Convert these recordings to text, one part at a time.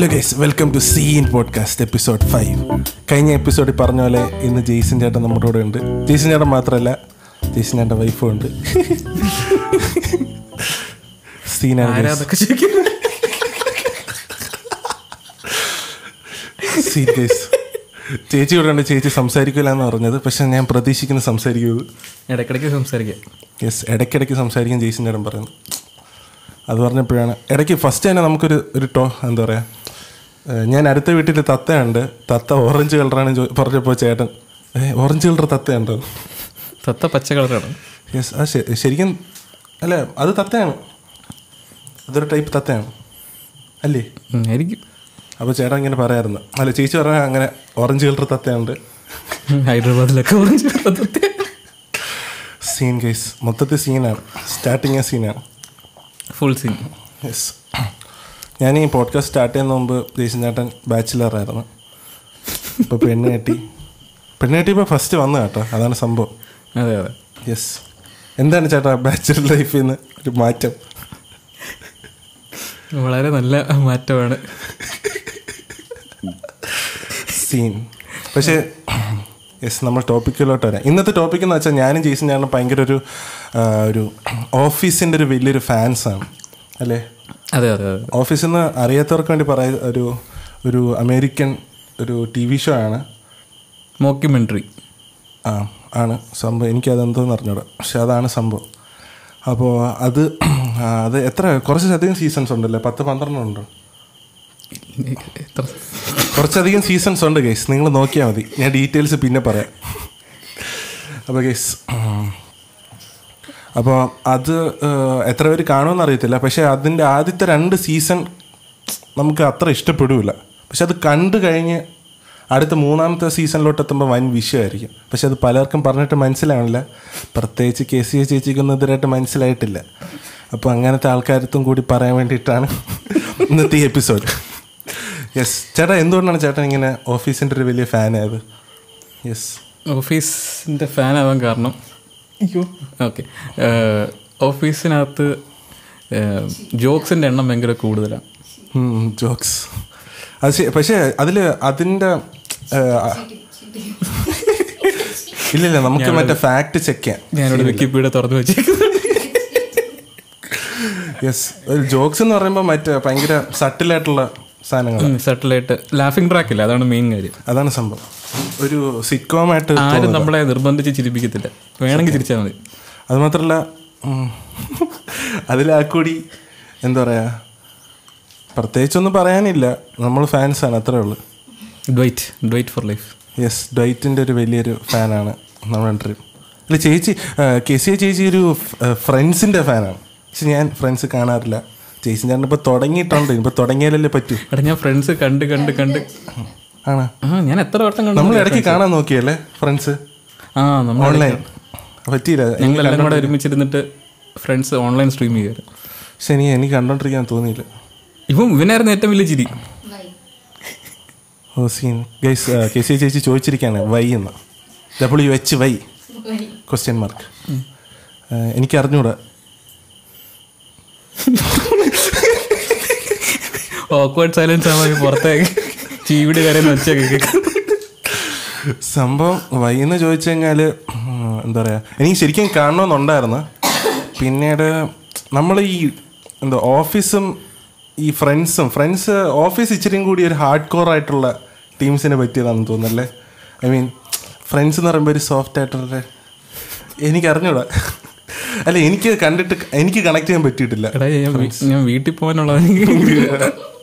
Hello guys welcome to scene podcast episode five കഴിഞ്ഞ എപ്പിസോഡിൽ പറഞ്ഞ പോലെ ഇന്ന് ജെയ്സൻ ചേട്ടൻ നമ്മുടെ കൂടെ ഉണ്ട്. ജെയ്സൻ ചേട്ടൻ മാത്രമല്ല ജെയ്സൻ ചേട്ടന്റെ വൈഫും ഉണ്ട്. സീനാണ് സീൻ ഗൈസ് ചേച്ചി ഇവിടെ ഉണ്ട് ചേച്ചി സംസാരിക്കില്ല എന്ന് പറഞ്ഞത്. പക്ഷെ ഞാൻ പ്രതീക്ഷിക്കുന്ന സംസാരിക്കുന്നത് ഇടയ്ക്കിടയ്ക്ക് സംസാരിക്കാം. യെസ് ഇടയ്ക്കിടയ്ക്ക് സംസാരിക്കാൻ ജെയ്സൻ ചേട്ടൻ പറയുന്നു അത് പറഞ്ഞപ്പോഴാണ്. ഇടയ്ക്ക് ഫസ്റ്റ് തന്നെ നമുക്കൊരു ഒരു ടോ എന്താ പറയുക ഞാൻ അടുത്ത വീട്ടിൽ തത്തയുണ്ട്. തത്ത ഓറഞ്ച് കളറാണ് പറഞ്ഞപ്പോൾ ചേട്ടൻ ഏഹ് ഓറഞ്ച് കളർ തത്തയുണ്ടോ. തത്ത പച്ച കളറാണ്. യെസ് ആ ശരിക്കും അല്ല അത് തത്തയാണ്. അതൊരു ടൈപ്പ് തത്തയാണ്. അല്ലേ? എനിക്ക് ആയിരിക്കും. അപ്പോൾ ചേട്ടൻ ഇങ്ങനെ പറയായിരുന്നു അല്ല ചേച്ചി പറഞ്ഞാൽ അങ്ങനെ ഓറഞ്ച് കളർ തത്തയുണ്ട്. ഹൈദരാബാദിലൊക്കെ ഓറഞ്ച് കളർ തത്ത. സീൻ കേസ് മൊത്തത്തിൽ സീനാണ് സ്റ്റാർട്ടിങ് സീനാണ് ഫുൾ സീൻ യെസ് ഞാൻ ഈ പോഡ്കാസ്റ്റ് സ്റ്റാർട്ട് ചെയ്യുന്ന മുമ്പ് ചേട്ടൻ ബാച്ചിലറായിരുന്നു ഇപ്പോൾ പെണ്ണ് കെട്ടി. പെണ്ണ് കെട്ടി ഇപ്പോൾ ഫസ്റ്റ് വന്നു കേട്ടോ. അതാണ് സംഭവം. അതെ അതെ. യെസ് എന്താണ് ചേട്ടാ ബാച്ചിലർ ലൈഫിൽ നിന്ന് ഒരു മാറ്റം? വളരെ നല്ല മാറ്റമാണ്. സീൻ പക്ഷേ യെസ് നമ്മൾ ടോപ്പിക്കിലോട്ട് വരാം. ഇന്നത്തെ ടോപ്പിക് എന്ന് വെച്ചാൽ ഞാനും ജെയ്സൺ ഞാനും ഭയങ്കര ഒരു ഒരു ഓഫീസിന്റെ ഒരു വലിയൊരു ഫാൻസാണ് അല്ലേ? അതെ അതെ അതെ. ഓഫീസിൽ നിന്ന് അറിയാത്തവർക്ക് വേണ്ടി പറയ ഒരു ഒരു അമേരിക്കൻ ഒരു ടി വി ഷോ ആണ്. മോക്യുമെന്ററി ആ ആണ് സംഭവം. എനിക്കതെന്തോന്ന് അറിഞ്ഞൂടാ. പക്ഷെ അതാണ് സംഭവം. അപ്പോൾ അത് അത് എത്ര കുറച്ചധികം സീസൺസ് ഉണ്ടല്ലേ? പത്ത് പന്ത്രണ്ടെണ്ണം ഉണ്ടോ? കുറച്ചധികം സീസൺസ് ഉണ്ട് ഗൈസ്. നിങ്ങൾ നോക്കിയാൽ മതി. ഞാൻ ഡീറ്റെയിൽസ് പിന്നെ പറയാം. അപ്പോൾ ഗൈസ് അപ്പോൾ അത് എത്ര പേര് കാണുമെന്ന് അറിയത്തില്ല. പക്ഷേ അതിന്റെ ആദ്യത്തെ രണ്ട് സീസൺ നമുക്ക് അത്ര ഇഷ്ടപ്പെടില്ല പക്ഷെ അത് കണ്ടു കഴിഞ്ഞ് അടുത്ത മൂന്നാമത്തെ സീസണിലോട്ട് എത്തുമ്പോൾ വൻ വിഷയമായിരിക്കും. പക്ഷെ അത് പലർക്കും പറഞ്ഞിട്ട് മനസ്സിലാവണില്ല. പ്രത്യേകിച്ച് കെ സി എ ചേച്ചിക്കൊന്നും മനസ്സിലായിട്ടില്ല. അപ്പോൾ അങ്ങനത്തെ ആൾക്കാരത്തും കൂടി പറയാൻ വേണ്ടിയിട്ടാണ് ഇന്നത്തെ ഈ എപ്പിസോഡ്. യെസ് ചേട്ടാ എന്തുകൊണ്ടാണ് ചേട്ടൻ ഇങ്ങനെ ഓഫീസിന്റെ ഒരു വലിയ ഫാനായത് യെസ് ഓഫീസിന്റെ ഫാനാവാൻ കാരണം അയ്യോ. ഓക്കെ. ഓഫീസിനകത്ത് ജോക്സിന്റെ എണ്ണം ഭയങ്കര കൂടുതലാണ്. ജോക്സ്. അത് ശരി പക്ഷേ അതിൽ അതിന്റെ ഇല്ലില്ല നമുക്ക് മറ്റേ ഫാക്ട് ചെക്ക് ചെയ്യാം. ഞാനിവിടെ വിക്കിപീഡിയ തുറന്നു വെച്ചേക്കുന്നു. യെസ് ജോക്സ് എന്ന് പറയുമ്പോൾ മറ്റേ ഭയങ്കര സട്ടിലായിട്ടുള്ള സാധനങ്ങൾ. സാറ്റലൈറ്റ് ലാഫിംഗ് ട്രാക്ക് ഇല്ല? അതാണ് മെയിൻ കാര്യം. അതാണ് സംഭവം. ഒരു സിറ്റ്കോമായിട്ട് ആരും നമ്മളെ നിർബന്ധിച്ച് ചിരിപ്പിക്കത്തില്ല. വേണമെങ്കിൽ ചിരിച്ചാൽ മതി. അത് മാത്രമല്ല അതിലാ കൂടി എന്താ പറയുക പ്രത്യേകിച്ചൊന്നും പറയാനില്ല. നമ്മൾ ഫാൻസാണ് അത്രേ ഉള്ളൂ. Dwight Dwight for life yes ഡൈറ്റിന്റെ ഒരു വലിയൊരു ഫാനാണ് നമ്മുടെ ട്രിപ്പ് അല്ല ചേച്ചി കെ സി ചേച്ചി ഒരു ഫ്രണ്ട്സിന്റെ ഫാനാണ് പക്ഷെ ഞാൻ ഫ്രണ്ട്സ് കാണാറില്ല. ചേച്ചി ഞാൻ ഇപ്പൊ തുടങ്ങിയിട്ടുണ്ട്. ഇപ്പൊ തുടങ്ങിയാലല്ലേ പറ്റൂ. എടാ ഞാൻ ഫ്രണ്ട്സ് കണ്ട് കണ്ട് കണ്ട്. ആണോ? ഞാൻ എത്ര വട്ടം കണ്ടു നമ്മൾ ഇടയ്ക്ക് കാണാൻ നോക്കിയല്ലേ ഫ്രണ്ട്സ് ആ നമ്മൾ ഓൺലൈൻ പറ്റിയില്ല. ഞങ്ങളെല്ലാം കൂടെ ഒരുമിച്ചിരുന്നിട്ട് ഫ്രണ്ട്സ് ഓൺലൈൻ സ്ട്രീം ചെയ്യാറ്. പക്ഷെ എനിക്ക് എനിക്ക് കണ്ടോണ്ടിരിക്കാൻ തോന്നിയില്ല. ഇപ്പം ഇവനായിരുന്നു ഏറ്റവും വലിയ ചിരി. Oh scene guys K C ചേച്ചി ചോദിച്ചിരിക്കുകയാണ് വൈ എന്ന്. W H Y. Question mark എനിക്ക് അറിഞ്ഞൂടാ ഓക്വേർഡ് സൈലൻസ് ആവാൻ പുറത്തേക്ക് ചീവിടി കരയെന്ന് വെച്ചാൽ കേൾക്കാം. സംഭവം വൈന്ന് ചോദിച്ചു കഴിഞ്ഞാൽ എന്താ പറയുക എനിക്ക് ശരിക്കും കാണണമെന്നുണ്ടായിരുന്നു പിന്നീട് നമ്മൾ ഈ എന്താ ഓഫീസും ഈ ഫ്രണ്ട്സും ഫ്രണ്ട്സ് ഓഫീസ് ഇച്ചിരിയും കൂടി ഒരു ഹാർഡ് കോർ ആയിട്ടുള്ള ടീംസിനെ പറ്റിയതാണെന്ന് തോന്നുന്നല്ലേ? ഐ മീൻ ഫ്രണ്ട്സ് എന്ന് പറയുമ്പോൾ ഒരു സോഫ്റ്റ് ആയിട്ടുള്ള എനിക്ക് അറിഞ്ഞൂടാ അല്ല എനിക്ക് കണ്ടിട്ട് എനിക്ക് കണക്ട് ചെയ്യാൻ പറ്റിയിട്ടില്ല ഞാൻ വീട്ടിൽ പോകാനുള്ള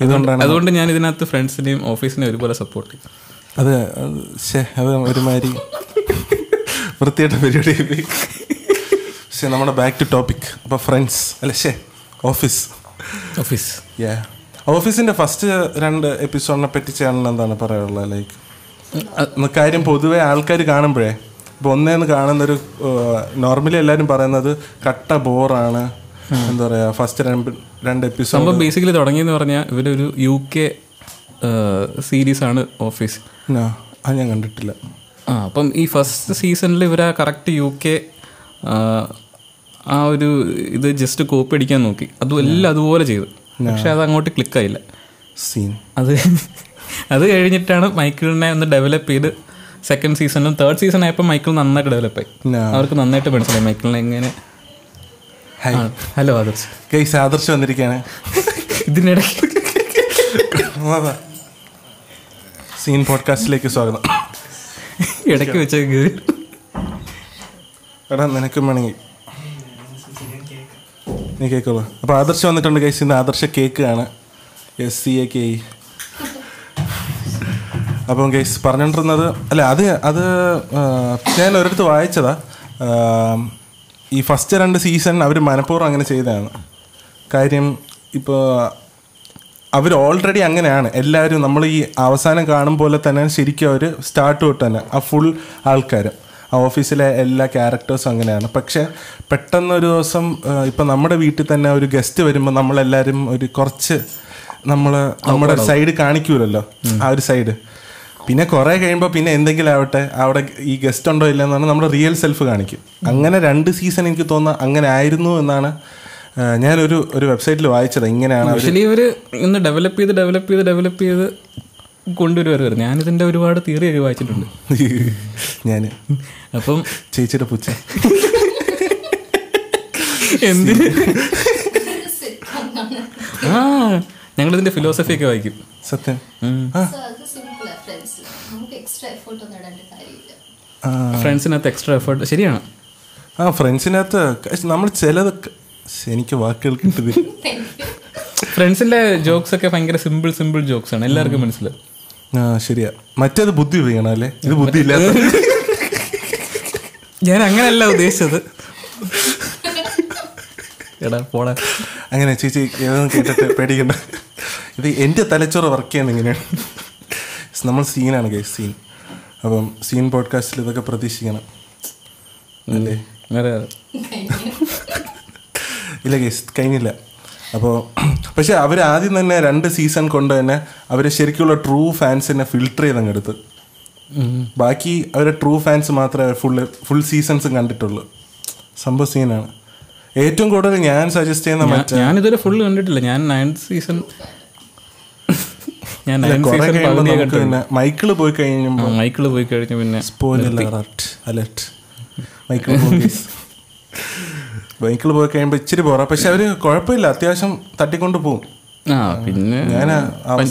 ഇതുകൊണ്ടാണ് അതുകൊണ്ട് ഞാൻ ഇതിനകത്ത് ഫ്രണ്ട്സിനെയും ഓഫീസിനെയും ഒരുപോലെ സപ്പോർട്ട് ചെയ്യും അത് അത് ശേ അത് ഒരുമാതിരി വൃത്തിയായിട്ട് പരിപാടി. പക്ഷേ നമ്മുടെ ബാക്ക് ടു ടോപ്പിക് അപ്പോൾ ഫ്രണ്ട്സ് അല്ല ശേ ഓഫീസ് ഓഫീസ് യാ ഓഫീസിന്റെ ഫസ്റ്റ് രണ്ട് എപ്പിസോഡിനെ പറ്റി ചേട്ടൻ എന്താണ് പറയാനുള്ളത് ലൈക്ക് കാര്യം പൊതുവേ ആൾക്കാർ കാണുമ്പോഴേ ഇപ്പോൾ ഒന്നേന്ന് കാണുന്നൊരു നോർമലി എല്ലാവരും പറയുന്നത് കട്ട ബോറാണ് എന്താ പറയുക ഫസ്റ്റ് രണ്ട് രണ്ട് എപ്പിസോഡ് സംഭവം ബേസിക്കലി തുടങ്ങിയെന്ന് പറഞ്ഞാൽ ഇവരൊരു യു കെ സീരീസ് ആണ് ഓഫീസ് ആ ഞാൻ കണ്ടിട്ടില്ല. ആ അപ്പം ഈ ഫസ്റ്റ് സീസണിൽ ഇവർ ആ കറക്റ്റ് യു കെ ആ ഒരു ഇത് ജസ്റ്റ് കോപ്പി അടിക്കാൻ നോക്കി. അതും എല്ലാം അതുപോലെ ചെയ്തു. പക്ഷെ അത് അങ്ങോട്ട് ക്ലിക്കായില്ല സീൻ അത് അത് കഴിഞ്ഞിട്ടാണ് മൈക്കിളിനെ ഒന്ന് ഡെവലപ്പ് ചെയ്ത് സെക്കൻഡ് സീസണിലും തേർഡ് സീസൺ ആയപ്പോൾ മൈക്കിൾ നന്നായിട്ട് ഡെവലപ്പായി അവർക്ക് നന്നായിട്ട് മനസ്സിലായി മൈക്കിളിനെ എങ്ങനെ ഹലോ ആദർശ്. കേസ് ആദർശ് വന്നിരിക്കുകയാണ് ഇതിനിടയ്ക്ക്. സീൻ പോഡ്കാസ്റ്റിലേക്ക് സ്വാഗതം. ഇടയ്ക്ക് വെച്ച എടാ നിനക്കും വേണമെങ്കിൽ. നീ കേക്കോളൂ. അപ്പോൾ ആദർശ് വന്നിട്ടുണ്ട് കേസ് ഇന്ന് ആദർശ കേക്കാണ് ആണ്. S C A K E അപ്പം കേസ് പറഞ്ഞുകൊണ്ടിരുന്നത് അല്ല അത് അത് ഞാൻ ഒരിടത്ത് വായിച്ചതാ. ഈ ഫസ്റ്റ് രണ്ട് സീസൺ അവർ മനഃപൂർവം അങ്ങനെ ചെയ്തതാണ്. കാര്യം ഇപ്പോൾ അവർ ഓൾറെഡി അങ്ങനെയാണ്. എല്ലാവരും നമ്മൾ ഈ അവസാനം കാണും പോലെ തന്നെ ശരിക്കും അവർ സ്റ്റാർട്ട് തൊട്ട് തന്നെ ആ ഫുൾ ആൾക്കാർ ആ ഓഫീസിലെ എല്ലാ ക്യാരക്ടേഴ്സും അങ്ങനെയാണ്. പക്ഷേ പെട്ടെന്ന് ഒരു ദിവസം ഇപ്പം നമ്മുടെ വീട്ടിൽ തന്നെ ഒരു ഗസ്റ്റ് വരുമ്പോൾ നമ്മളെല്ലാവരും ഒരു കുറച്ച് നമ്മൾ നമ്മുടെ സൈഡ് കാണിക്കൂലല്ലോ. ആ ഒരു സൈഡ് പിന്നെ കുറെ കഴിയുമ്പോൾ പിന്നെ എന്തെങ്കിലും ആവട്ടെ അവിടെ ഈ ഗസ്റ്റ് ഉണ്ടോ ഇല്ല എന്നാണ് നമ്മുടെ റിയൽ സെൽഫ് കാണിക്കും. അങ്ങനെ രണ്ട് സീസൺ എനിക്ക് തോന്നുന്ന അങ്ങനെ ആയിരുന്നു എന്നാണ് ആ, ഞാനൊരു ഒരു വെബ്സൈറ്റിൽ വായിച്ചത്. ഇങ്ങനെയാണ് ആക്ച്വലി ഇവർ ഇന്ന് ഡെവലപ്പ് ചെയ്ത് ഡെവലപ്പ് ചെയ്ത് ഡെവലപ്പ് ചെയ്ത് കൊണ്ടുവരുവായിരുന്നു. ഞാനിതിന്റെ ഒരുപാട് തിയറി ഒക്കെ വായിച്ചിട്ടുണ്ട്. ഞാൻ അപ്പം ചേച്ചിയുടെ പുച്ച എന്ത്? ആ ഞങ്ങളിതിന്റെ ഇതിന്റെ ഫിലോസഫി ഒക്കെ വായിക്കും. സത്യം? ഉം. എക്സ്ട്രാ എഫേർട്ട് ഒന്നും ഇടേണ്ട കാര്യമില്ല. ഫ്രണ്ട്സിനകത്ത് എക്സ്ട്രാ എഫേർട്ട് ശരിയാണ്. ആ ഫ്രണ്ട്സിനകത്ത് നമ്മൾ ചിലത് എനിക്ക് വാക്കുകൾ കിട്ടുന്നില്ല. ഫ്രണ്ട്സിന്റെ ജോക്സ് ഒക്കെ ഭയങ്കര സിമ്പിൾ സിമ്പിൾ ജോക്സ് ആണ്. എല്ലാവർക്കും മനസ്സിലാവും ആ ശരിയാ. മറ്റേത് ബുദ്ധി ഉപയോഗിക്കണം അല്ലേ? ഇത് ബുദ്ധി ഇല്ലാത്ത ഞാൻ അങ്ങനെയല്ല ഉദ്ദേശിച്ചത്. എടാ പോടാ. അങ്ങനെ ചേച്ചി ഏതൊന്നും കേട്ടിട്ട് പേടിക്കണ്ട. ഇത് എന്റെ തലച്ചോറ് വർക്ക് ചെയ്യുന്ന എങ്ങനെയാണ്? നമ്മൾ സീനാണ് കേസ് സീൻ അപ്പം സീൻ പോഡ്കാസ്റ്റിൽ ഇതൊക്കെ പ്രതീക്ഷിക്കണം. അല്ലേ? ഇല്ല കേസ് കഴിഞ്ഞില്ല. അപ്പോൾ പക്ഷെ അവർ ആദ്യം തന്നെ രണ്ട് സീസൺ കൊണ്ട് തന്നെ അവർ ശരിക്കുള്ള ട്രൂ ഫാൻസിനെ ഫിൽട്ടർ ചെയ്ത് എടുത്ത് ബാക്കി അവരെ ട്രൂ ഫാൻസ് മാത്രമേ ഫുൾ ഫുൾ സീസൺസും കണ്ടിട്ടുള്ളൂ. സംഭവ സീനാണ്. ഏറ്റവും കൂടുതൽ ഞാൻ സജസ്റ്റ് ചെയ്യുന്ന ഞാനിതുവരെ ഫുൾ കണ്ടിട്ടില്ല. ഞാൻ നയൻത് സീസൺ ഞാൻ അല്ല, നയൻത് കുറെ സീസൺ കഴിയുമ്പോൾ പകുതിയെ നമുക്ക് കണ്ടുള്ളൂ പിന്നെ മൈക്കിൾ പോയി കഴിഞ്ഞപ്പോൾ മൈക്കിൾ പോയി കഴിഞ്ഞു പിന്നെ അലർട്ട് അലർട്ട് മൈക്കിൾ മൈക്കിൾ പോയി കഴിയുമ്പോൾ ഇച്ചിരി പോറാ പക്ഷെ അവർ കുഴപ്പമില്ല അത്യാവശ്യം തട്ടിക്കൊണ്ട് പോകും ആ പിന്നെ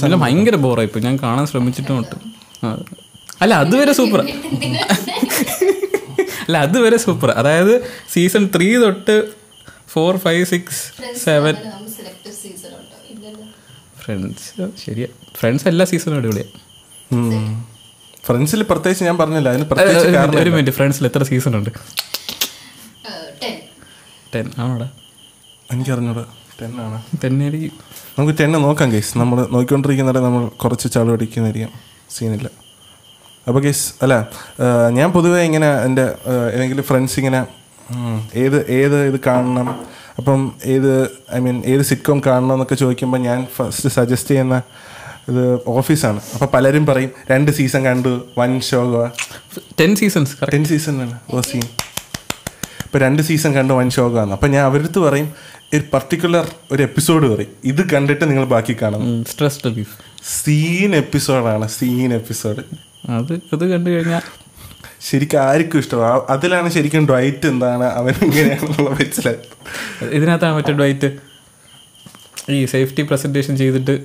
ഞാൻ ഭയങ്കര ബോറായി ഇപ്പൊ ഞാൻ കാണാൻ ശ്രമിച്ചിട്ടുമുണ്ട് അല്ല അതുവരെ സൂപ്പർ അല്ല അതുവരെ സൂപ്പർ അതായത് സീസൺ ത്രീ തൊട്ട് ഫോർ ഫൈവ് സിക്സ് സെവൻ നമുക്ക് സെലക്ടീവ് സീസൺ ഉണ്ടോ ഇല്ലല്ലോ ഫ്രണ്ട്സ് ശരിയാ. ഫ്രണ്ട്സ് എല്ലാ സീസണും അടിപൊളിയാണ് ഫ്രണ്ട്സിൽ പ്രത്യേകിച്ച് ഞാൻ പറഞ്ഞില്ല അതിന് പ്രത്യേകിച്ച് ഒരു മിനിറ്റ് ഫ്രണ്ട്സിൽ എത്ര സീസൺ ഉണ്ട്? ടെൻ ആണോടാ? എനിക്ക് അറിഞ്ഞൂടാ ടെൻ ആണ് തെന്നായിരിക്കും നമുക്ക് ടെന്ന് നോക്കാം കേസ് നമ്മൾ നോക്കിക്കൊണ്ടിരിക്കുന്നവരെ നമ്മൾ കുറച്ച് ചളു അടിക്കുന്നതായിരിക്കും സീനില്ല അപ്പോൾ കേസ് അല്ല ഞാൻ പൊതുവേ ഇങ്ങനെ എന്റെ ഏതെങ്കിലും ഫ്രണ്ട്സ് ഇങ്ങനെ ഏത് ഏത് ഇത് കാണണം അപ്പം ഏത് ഐ മീൻ ഏത് സിറ്റ്കോം കാണണമെന്നൊക്കെ ചോദിക്കുമ്പോൾ ഞാൻ ഫസ്റ്റ് സജസ്റ്റ് ചെയ്യുന്ന ഇത് ഓഫീസാണ്. അപ്പോൾ പലരും പറയും രണ്ട് സീസൺ കണ്ടു one show ten seasons ten season ആണ് ഓ സീൻ ഇപ്പോൾ രണ്ട് സീസൺ കണ്ടു വൺ ഷോ ആണ് അപ്പം ഞാൻ അവരടുത്ത് പറയും ഒരു പർട്ടിക്കുലർ ഒരു എപ്പിസോഡ് പറയും. ഇത് കണ്ടിട്ട് നിങ്ങൾ ബാക്കി കാണണം. സ്ട്രെസ് റിലീഫ് സീൻ എപ്പിസോഡാണ് സീൻ എപ്പിസോഡ് അത് അത് കണ്ടു കഴിഞ്ഞാൽ ശരിക്കും ആർക്കും ഇഷ്ടമാണ് അതിലാണ് ശരിക്കും ഡ്വൈറ്റ് എന്താണ് അവൻ ഇങ്ങനെയാണെന്നുള്ള മനസ്സിലായത്. ഇതിനകത്താണ് മറ്റേ ഡ്വൈറ്റ് ഈ സേഫ്റ്റി പ്രസന്റേഷൻ ചെയ്തിട്ട്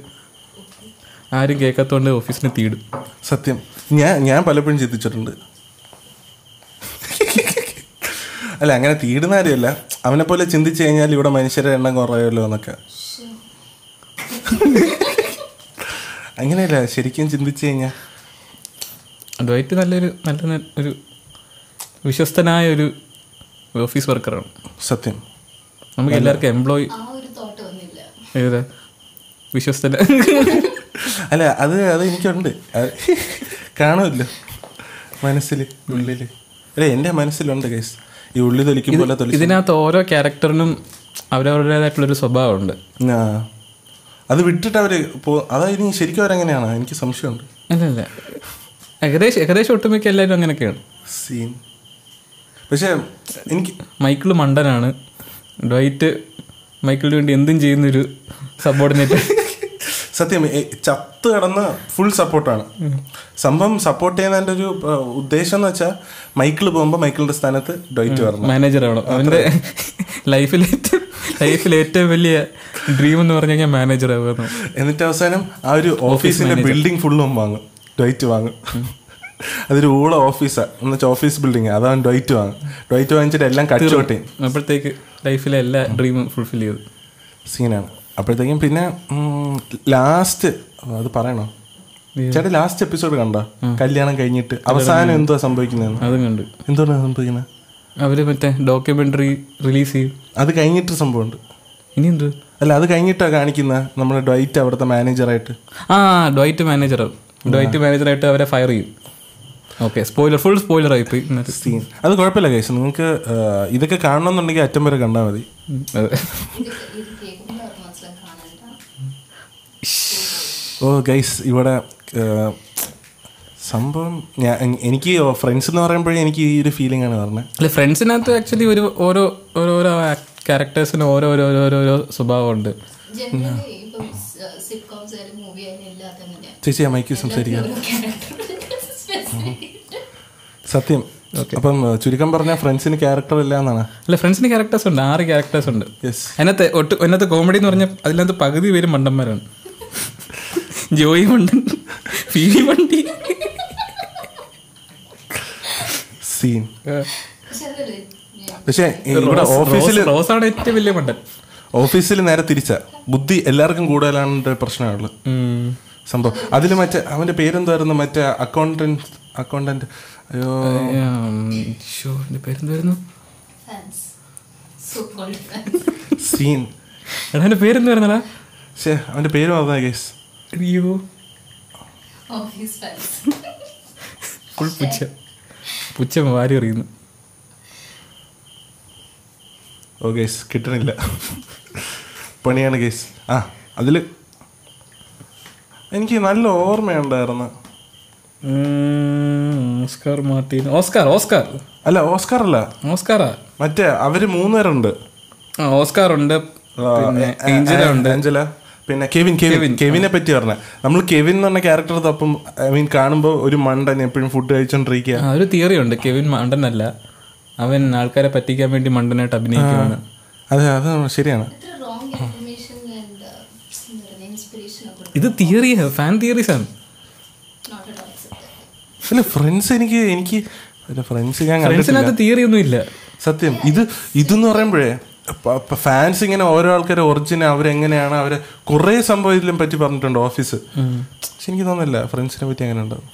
ആരും കേൾക്കാത്തോണ്ട് ഓഫീസിന് തീടും. സത്യം. ഞാൻ ഞാൻ പലപ്പോഴും ചിന്തിച്ചിട്ടുണ്ട്. അല്ല അങ്ങനെ തീടുന്ന കാര്യമല്ല. അവനെ പോലെ ചിന്തിച്ചു കഴിഞ്ഞാൽ ഇവിടെ മനുഷ്യരെ എണ്ണം കുറയുമല്ലോ എന്നൊക്കെ. അങ്ങനെയല്ല ശരിക്കും ചിന്തിച്ചു കഴിഞ്ഞാൽ. ഡ്വൈറ്റ് നല്ലൊരു നല്ല ഒരു വിശ്വസ്തനായ ഒരു ഓഫീസ് വർക്കറാണ്. സത്യം. നമുക്ക് എല്ലാവർക്കും എംപ്ലോയി ആ ഒരു തോട്ട് വന്നില്ല. ഏതാ? വിശ്വസ്തന അല്ല അത് അത് എനിക്കുണ്ട്. കാണുമല്ലോ. മനസ്സിൽ ഉള്ളിൽ അല്ല എന്റെ മനസ്സിലുണ്ട് കേസ് ഈ ഉള്ളി തൊലിക്കും പോലെ തൊലി ഇതിനകത്ത് ഓരോ ക്യാരക്ടറിനും അവരവരുടേതായിട്ടുള്ളൊരു സ്വഭാവമുണ്ട്. ആ. അത് വിട്ടിട്ട് അവർ പോ അതായത് ശരിക്കും അവരെങ്ങനെയാണ്? എനിക്ക് സംശയമുണ്ട്. അല്ല അല്ല ഏകദേശം ഏകദേശം ഒട്ടുമിക്ക എല്ലാവരും അങ്ങനെയൊക്കെയാണ്. സീൻ. പക്ഷേ എനിക്ക് മൈക്കിൾ മണ്ടനാണ്. ഡ്വൈറ്റ് മൈക്കിളിന് വേണ്ടി എന്തും ചെയ്യുന്നൊരു സബോർഡിനേറ്റ്. സത്യം ചത്ത് കിടന്ന് ഫുൾ സപ്പോർട്ടാണ്. സംഭവം സപ്പോർട്ട് ചെയ്യുന്നതിന്റെ ഒരു ഉദ്ദേശം എന്ന് വെച്ചാൽ മൈക്കിൾ പോകുമ്പോൾ മൈക്കിളിന്റെ സ്ഥാനത്ത് ഡൈറ്റ് വരണം. മാനേജർ ആവണം. അവന്റെ ലൈഫിൽ ലൈഫിൽ ഏറ്റവും വലിയ ഡ്രീം എന്ന് പറഞ്ഞു കഴിഞ്ഞാൽ മാനേജർ ആവുമായിരുന്നു എന്നിട്ട് അവസാനം ആ ഒരു ഓഫീസിന്റെ ബിൽഡിംഗ് ഫുള്ളും വാങ്ങും. ഡൊയ്റ്റ് വാങ്ങും. അതൊരു ഊള ഓഫീസാണ് എന്ന് വെച്ചാൽ ഓഫീസ് ബിൽഡിംഗ് അതാണ് ഡൈറ്റ് വാങ്ങും. ഡൈറ്റ് വാങ്ങിച്ചിട്ട് എല്ലാം കച്ചോട്ടെ അപ്പോഴത്തേക്ക് ലൈഫിലെ എല്ലാ ഡ്രീമും ഫുൾഫിൽ ചെയ്തു. സീനാണ്. അപ്പോഴത്തേക്കും പിന്നെ ലാസ്റ്റ് അത് പറയണോ? ചേട്ടാ ലാസ്റ്റ് എപ്പിസോഡ് കണ്ടോ? കല്യാണം കഴിഞ്ഞിട്ട്. അവസാനം എന്തോ സംഭവിക്കുന്നതെന്ന്? അതും കണ്ടു. എന്തുകൊണ്ടാണ് സംഭവിക്കുന്നത് അവർ മറ്റേ ഡോക്യുമെന്ററി റിലീസ് ചെയ്യും അത് കഴിഞ്ഞിട്ട് സംഭവം ഉണ്ട് ഇനി എന്ത്? അല്ല അത് കഴിഞ്ഞിട്ടാണ് കാണിക്കുന്ന നമ്മുടെ ഡൈറ്റ് അവിടുത്തെ മാനേജറായിട്ട് ആ ഡൈറ്റ് മാനേജർ ഡോയിറ്റ് മാനേജറായിട്ട് അവരെ ഫയർ ചെയ്യും. ഓക്കെ സ്പോയിലർ ഫുൾ സ്പോയിലർ ആയി പോയി. സീൻ അത് കുഴപ്പമില്ല കേസ് നിങ്ങൾക്ക് ഇതൊക്കെ കാണണമെന്നുണ്ടെങ്കിൽ അറ്റം വരെ കണ്ടാൽ മതി. ഓ ഗൈസ് ഇവിടെ സംഭവം ഞാൻ എനിക്ക് ഫ്രണ്ട്സ് എന്ന് പറയുമ്പോഴേ എനിക്ക് ഈ ഒരു ഫീലിംഗ് ആണ് പറഞ്ഞത് അല്ല ഫ്രണ്ട്സിനകത്ത് ആക്ച്വലി ഒരു ഓരോ ഓരോരോ ക്യാരക്ടേഴ്സിന് ഓരോ ഓരോ ഓരോ ഓരോ സ്വഭാവമുണ്ട്. ജനറലി ഇപ്പം സിറ്റ്കോംസ് ആയാലും മൂവി ആയാലും ചേച്ചി ആ മൈക്ക് സംസാരിക്കാം സത്യം അപ്പം ആ, ചുരുക്കം പറഞ്ഞാൽ ഫ്രണ്ട്സിന് ക്യാരക്ടർ ഇല്ല എന്നാണ്. അല്ല ഫ്രണ്ട്സിന് ക്യാരക്ടേഴ്സ് ഉണ്ട് ആറ് ക്യാരക്ടേഴ്സ് ഉണ്ട്. യെസ് അതിനകത്ത് ഒട്ട് അതിനകത്ത് കോമഡി എന്ന് പറഞ്ഞാൽ അതിനകത്ത് പകുതി പേരും മണ്ടന്മാരാണ്. ജോയി മണ്ടൻ പി വി മണ്ടി സീൻ പക്ഷെ ഇവിടെ ഓഫീസിൽ റോസ്- റോസാണ് ഏറ്റവും വലിയ മണ്ടൻ. ഓഫീസിൽ നേരെ തിരിച്ച. ബുദ്ധി എല്ലാവർക്കും കൂടുതലാണ് പ്രശ്നമുള്ളത് ഉം. സംഭവം. അതിൽ മറ്റേ അവന്റെ പേരെന്തായിരുന്നു? മറ്റേ അക്കൗണ്ടന്റ് അക്കൗണ്ടന്റ് അയ്യോ. പേരെന്തായിരുന്നു? സീൻ. എടാ എന്റെ പേരെന്തായിരുന്നടാ? പക്ഷേ അവന്റെ പേര് മറന്നാ കേസ് അയ്യോ. വാരി എറിയുന്നു. ഓ ഗേസ് കിട്ടണില്ല. പണിയാണ് ഗേസ് ആ അതിൽ എനിക്ക് നല്ല ഓർമ്മയുണ്ടായിരുന്നു. Oscar Martin. Oscar Oscar. അല്ല ഓസ്കാർ അല്ല ഓസ്കാറാ? മറ്റേ അവർ മൂന്നുപേരുണ്ട്. ആ ഓസ്കാർ ഉണ്ട് ഏഞ്ചല ഉണ്ട് പിന്നെ കെവിൻ കെവിൻ കെവിനെ പറ്റി പറഞ്ഞ. നമ്മൾ കെവിൻ എന്ന് പറഞ്ഞ ക്യാരക്ടർ തപ്പം ഐ മീൻ കാണുമ്പോൾ ഒരു മണ്ടൻ എപ്പോഴും ഫുഡ് കഴിച്ചോണ്ടിരിക്കുക ഒരു തിയറി ഉണ്ട്. കെവിൻ മണ്ടനല്ല. അവൻ ആൾക്കാരെ പറ്റിക്കാൻ വേണ്ടി മണ്ടനായിട്ട് അഭിനയിക്കുകയാണ് അതെ അത് ശരിയാണ് എത്ര റോങ് ഇൻഫർമേഷൻ ആൻഡ് ഇൻസ്പിറേഷൻ ഒക്കെ ഇത് തിയറിയാ ഫാൻ തിയറീസ് ആണ്. അല്ല ഫ്രണ്ട്സ് എനിക്ക് എനിക്ക് ഫ്രണ്ട്സ് ഞാൻ ഫ്രണ്ട്സിനകത്ത് തിയറി ഒന്നും ഇല്ല സത്യം. ഇത് ഇതെന്ന് പറയുമ്പോഴേ ഫാൻസ് ഇങ്ങനെ ഓരോ ആൾക്കാരെ ഒറിജിനെ അവരെങ്ങനെയാണ് അവരെ കുറെ സംഭവം ഇതിലും പറ്റി പറഞ്ഞിട്ടുണ്ട് ഓഫീസ് പക്ഷെ എനിക്ക് തോന്നുന്നില്ല ഫ്രണ്ട്സിനെ പറ്റി അങ്ങനെ ഉണ്ടാവും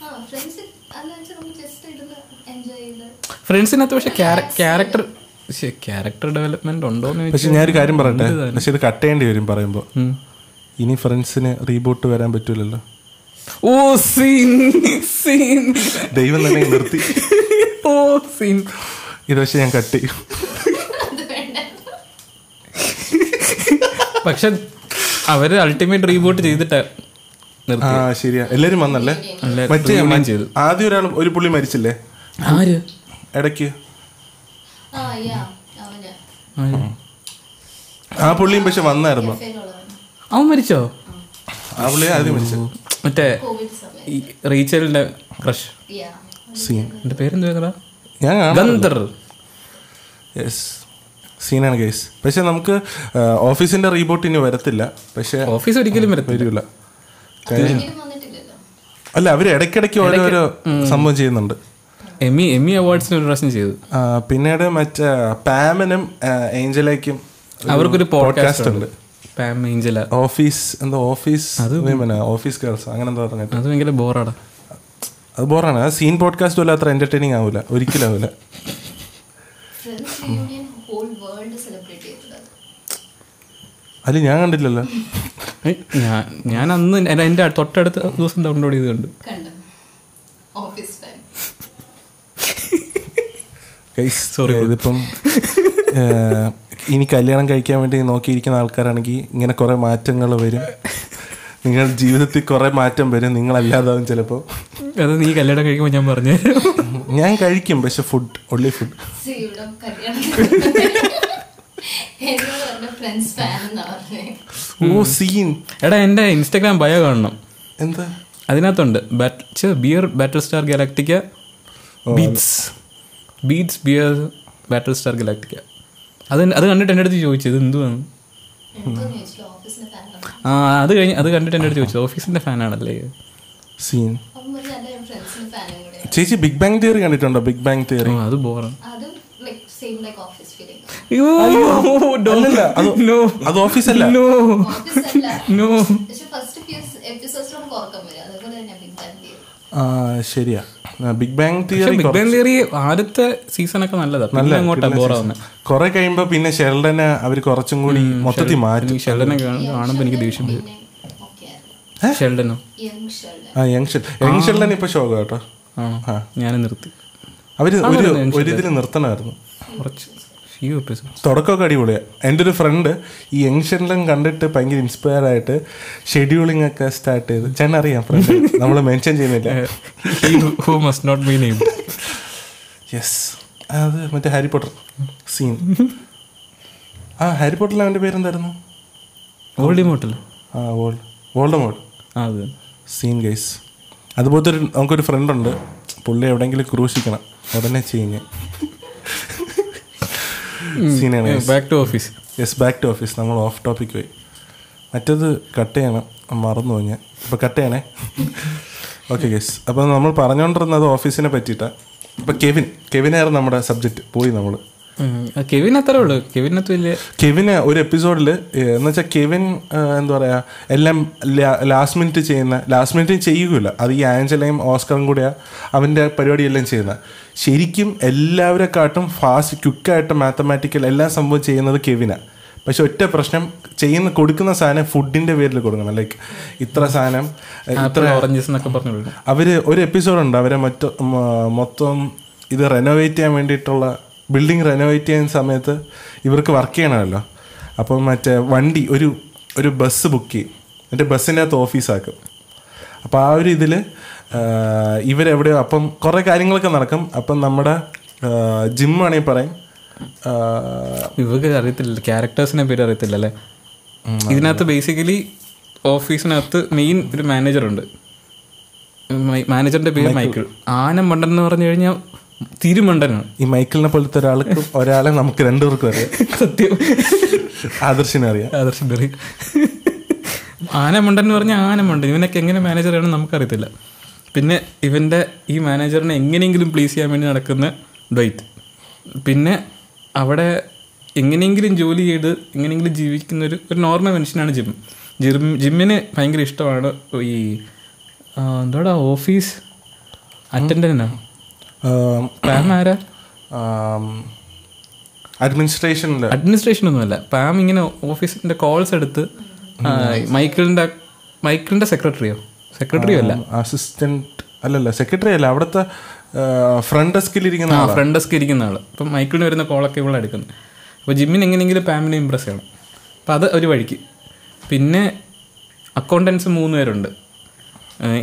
ഫ്രണ്ട്സിനകത്ത് പക്ഷെ ക്യാരക്ടർ ക്യാരക്ടർ ഡെവലപ്മെന്റ് ഉണ്ടോന്ന് പക്ഷെ ഞാനൊരു കാര്യം പറയട്ടെ? പക്ഷെ ഇത് കട്ട് ചെയ്യേണ്ടി വരും പറയുമ്പോൾ ഇനി ഫ്രണ്ട്സിന് റീബൂട്ട് വരാൻ പറ്റൂലല്ലോ. Oh scene scene. ദൈവം തന്നെ നിർത്തി. Oh scene. ഇത് പക്ഷെ ഞാൻ കട്ട് ചെയ്യും. പക്ഷെ അവർ അൾട്ടിമേറ്റ് റീബൂട്ട് ചെയ്തിട്ട് ആ ശരിയാ. എല്ലാരും വന്നല്ലേ? മറ്റേ. ആദ്യം ഒരാൾ ഒരു പുള്ളി മരിച്ചില്ലേ? ആര്? ഇടയ്ക്ക്. ആ യാ അവന് ആ പുള്ളിയും പക്ഷെ വന്നായിരുന്നു. അവൻ മരിച്ചോ? മറ്റേ കോവിഡ് സമയം ഈ റീച്ചലിന്റെ ക്രഷ്. യാ സീൻ എന്റെ പേരെന്താ ഞാൻ കാണാം ഗന്ധർ യെസ് സീനാണ് കേസ് പക്ഷെ നമുക്ക് ഓഫീസിന്റെ റീബോട്ട് ഇനി വരത്തില്ല. പക്ഷെ ഓഫീസ് ഒരിക്കലും വരത്തില്ല. വരില്ല. അല്ല അവർ ഇടയ്ക്കിടയ്ക്ക് ഓരോരോ സംഭവം ചെയ്യുന്നുണ്ട്. എമി എമി അവാർഡ്സിന് ഒരു പ്രാവശ്യം ചെയ്തു. പിന്നീട് മറ്റേ പാമനും ഏഞ്ചലേക്കും അവർക്കൊരു പോഡ്കാസ്റ്റ് ഉണ്ട്. ഉണ്ട് പാം ഏഞ്ചല ഓഫീസ് എന്തോ ഓഫീസ് ഓഫീസ് ഗേൾസ് അങ്ങനെ എന്താ പറഞ്ഞിട്ട്. അത് ഭയങ്കര ബോറാടാ അത് ബോറാണ്. ആ സീൻ പോഡ്കാസ്റ്റ് പോലും അത്ര എന്റർടൈനിങ് ആവില്ല ഒരിക്കലും ആവില്ല അതിൽ ഞാൻ കണ്ടില്ലല്ലോ. ഞാൻ അന്ന് എന്റെ- എന്റെ തൊട്ടടുത്ത ദിവസം ഡൗൺലോഡ് ചെയ്ത് കണ്ടു? സോറി ഇതിപ്പം ഇനി കല്യാണം കഴിക്കാൻ വേണ്ടി നോക്കിയിരിക്കുന്ന ആൾക്കാരാണെങ്കിൽ ഇങ്ങനെ കുറെ മാറ്റങ്ങൾ വരും. നിങ്ങൾ ജീവിതത്തിൽ കുറെ മാറ്റം വരും. നിങ്ങളല്ലാതാവും ചിലപ്പോ. അത് നീ കല്യാണം കഴിക്കുമ്പോൾ ഞാൻ പറഞ്ഞു ഞാൻ കഴിക്കും പക്ഷെ food only food oh scene എടാ എന്റെ ഇൻസ്റ്റാഗ്രാം ബയോ കാണണം. എന്താ? അതിനകത്തുണ്ട്. Bat bear Battlestar Galactica beets beets bear Battlestar Galactica അത് അത് കണ്ടിട്ട് എന്റെ അടുത്ത് ചോദിച്ചു ഇത് എന്തുവാണ് ആ അത് കഴിഞ്ഞ് അത് കണ്ടിട്ട് എന്റെ അടുത്ത് ചോദിച്ചു ഓഫീസിന്റെ ഫാനാണല്ലേ സീൻ. ചേച്ചി ബിഗ് ബാങ് തിയറി കണ്ടിട്ടുണ്ടോ? ബിഗ് ബാങ് തിയറി ഓ അത് ബോറാണ് അതും like same like office feeling അല്ലല്ല, അത് അത് ഓഫീസല്ല ഓഫീസ് അല്ല. നോ പക്ഷെ ഫസ്റ്റ് ഫ്യൂ എപ്പിസോഡ്സ് നമുക്ക് ഉറക്കം വരും. അതേപോലെ ബിഗ് ബാങ് തിയറി ആ ശരിയാ. Big bang theory big bang theory ആദ്യത്തെ സീസണൊക്കെ നല്ലതാ. പിന്നെ അങ്ങോട്ട് ബോറാവുന്നത് കുറെ കഴിയുമ്പോ പിന്നെ ഷെൽഡനെ അവർ കുറച്ചും കൂടി മൊത്തത്തിൽ മാറ്റി. ഷെൽഡനെ കാണുമ്പോൾ എനിക്ക് ദേഷ്യം വരും. ഷെൽഡനോ യങ് ഷെൽഡൻ ആ യങ് ഷെൽ യങ് ഷെൽഡൻ ഇപ്പൊ കേട്ടോ. ആ. ഞാൻ നിർത്തി. അവർ ഒരു ഒരു ഇതിൽ നിർത്തണമായിരുന്നു. കുറച്ച്. ഫ്യൂ തുടക്കമൊക്കെ അടിപൊളിയാ എന്റെ ഒരു ഫ്രണ്ട് ഈ യങ് ഷെൽഡൻ കണ്ടിട്ട് ഭയങ്കര ഇൻസ്പയർ ആയിട്ട് ഷെഡ്യൂളിംഗ് ഒക്കെ സ്റ്റാർട്ട് ചെയ്ത്. ചേട്ടൻ അറിയാം ഫ്രണ്ട് നമ്മൾ മെൻഷൻ ചെയ്യുന്നില്ല. Who must not be name yes അത് മറ്റേ ഹാരി പോട്ടർ സീൻ ആ ഹാരി പോട്ടറിൽ അവന്റെ പേരെന്തായിരുന്നു? ഓൾഡ് ഇമോട്ടൽ ആ വോൾഡ് വോൾഡ് മോഡ് ആ അത് സീൻ ഗൈസ് അതുപോലത്തെ ഒരു നമുക്കൊരു ഫ്രണ്ട് ഉണ്ട്. പുള്ളി എവിടെയെങ്കിലും ക്രൂശിക്കണം. ഉടനെ ചെയ്യുക സീനാണ് back to office yes back to office നമ്മൾ ഓഫ് ടോപ്പിക് പോയി. മറ്റത് കട്ട് ചെയ്യണം. മറന്നു പോയി ഞാൻ. അപ്പോൾ കട്ട് ചെയ്യണേ. ഓക്കെ ഗസ് അപ്പോൾ നമ്മൾ പറഞ്ഞുകൊണ്ടിരുന്നത് ഓഫീസിനെ പറ്റിയിട്ടാണ് അപ്പോൾ കെവിൻ. കെവിനായിരുന്നു നമ്മുടെ സബ്ജക്റ്റ് പോയി നമ്മൾ കെവിൻ അത്രേ ഉള്ളൂ. കെവിനകത്ത് വലിയ കെവിന് ഒരു എപ്പിസോഡിൽ എന്ന് വെച്ചാൽ കെവിൻ എന്താ പറയാ എല്ലാം ലാസ്റ്റ് മിനിറ്റ് ചെയ്യുന്ന ലാസ്റ്റ് മിനിറ്റ് ചെയ്യുകയില്ല. അത് ഈ ആഞ്ചലയും ഓസ്കറും കൂടെയാ അവന്റെ പരിപാടിയെല്ലാം ചെയ്യുന്നത് ശരിക്കും എല്ലാവരെക്കാട്ടും ഫാസ്റ്റ് ക്വിക്കായിട്ട് മാത്തമാറ്റിക്കൽ എല്ലാം സംഭവം ചെയ്യുന്നത് കെവിനാണ് പക്ഷെ ഒറ്റ പ്രശ്നം ചെയ്യുന്ന കൊടുക്കുന്ന സാധനം ഫുഡിന്റെ പേരിൽ കൊടുക്കണം. ലൈക്ക് ഇത്ര സാധനം ഇത്ര ഓറഞ്ചസ് എന്നൊക്കെ പറഞ്ഞു അവർ ഒരു എപ്പിസോഡുണ്ട് അവരെ മൊത്തം മൊത്തം ഇത് റെനോവേറ്റ് ചെയ്യാൻ വേണ്ടിയിട്ടുള്ള ബിൽഡിംഗ് റെനോവേറ്റ് ചെയ്യുന്ന സമയത്ത് ഇവർക്ക് വർക്ക് ചെയ്യണമല്ലോ. അപ്പം മറ്റേ വണ്ടി ഒരു ഒരു ബസ് ബുക്ക് ചെയ്യും. എന്നിട്ട് ബസ്സിന്റെ അകത്ത് ഓഫീസാക്കും അപ്പോൾ ആ ഒരു ഇതിൽ ഇവരെവിടെയോ അപ്പം കുറേ കാര്യങ്ങളൊക്കെ നടക്കും. അപ്പം നമ്മുടെ ജിം ആണെങ്കിൽ പറയും. ഇവർക്ക് അറിയത്തില്ല ക്യാരക്ടേഴ്സിനെ പേര് അറിയത്തില്ല അല്ലേ? ഇതിനകത്ത് ബേസിക്കലി ഓഫീസിനകത്ത് മെയിൻ ഒരു മാനേജറുണ്ട് മാനേജറിന്റെ പേര് മൈക്കിൾ ആനം മണ്ടൻ എന്ന് പറഞ്ഞു കഴിഞ്ഞാൽ തിരുമണ്ടനാണ്. ഈ മൈക്കിളിനെ പോലത്തെ ഒരാൾക്ക് ഒരാളെ നമുക്ക് രണ്ടുപേർക്കും അറിയാം. സത്യം. ആദർശിനെ അറിയാം. ആദർശിനെ അറിയാം. ആനമണ്ടൻ എന്ന് പറഞ്ഞാൽ ആനമണ്ടൻ. ഇവനൊക്കെ എങ്ങനെ മാനേജർ ആണെന്ന് നമുക്കറിയത്തില്ല. പിന്നെ ഇവന്റെ ഈ മാനേജറിനെ എങ്ങനെയെങ്കിലും പ്ലീസ് ചെയ്യാൻ വേണ്ടി നടക്കുന്ന ഡൈറ്റ് പിന്നെ അവിടെ എങ്ങനെയെങ്കിലും ജോലി ചെയ്ത് എങ്ങനെയെങ്കിലും ജീവിക്കുന്ന ഒരു ഒരു നോർമൽ മനുഷ്യനാണ് ജിം. ജിം ജിമ്മിന് ഭയങ്കര ഇഷ്ടമാണ് ഈ എന്തോടാ ഓഫീസ് അറ്റൻഡന്റ് പാം ആരാ? അഡ്മിനിസ്ട്രേഷനിൽ അഡ്മിനിസ്ട്രേഷൻ ഒന്നുമല്ല. പാം ഇങ്ങനെ ഓഫീസിന്റെ കോൾസ് എടുത്ത് മൈക്കിളിന്റെ മൈക്കിളിന്റെ സെക്രട്ടറിയോ സെക്രട്ടറിയോ അല്ല. അസിസ്റ്റന്റ് അല്ലല്ല സെക്രട്ടറി അല്ല. അവിടുത്തെ ഫ്രണ്ട് ഡെസ്കിൽ ഇരിക്കുന്ന ആ ഫ്രണ്ട് ഡെസ്കിൽ ഇരിക്കുന്ന ആൾ. അപ്പം മൈക്കിളിന് വരുന്ന കോളൊക്കെ ഇവിടെ എടുക്കുന്നത് അപ്പോൾ ജിമ്മിന് എങ്ങനെയെങ്കിലും പാമിനെ ഇമ്പ്രസ് ചെയ്യണം. അപ്പം അത് ഒരു വഴിക്ക്. പിന്നെ അക്കൗണ്ടൻസ് മൂന്ന് പേരുണ്ട്.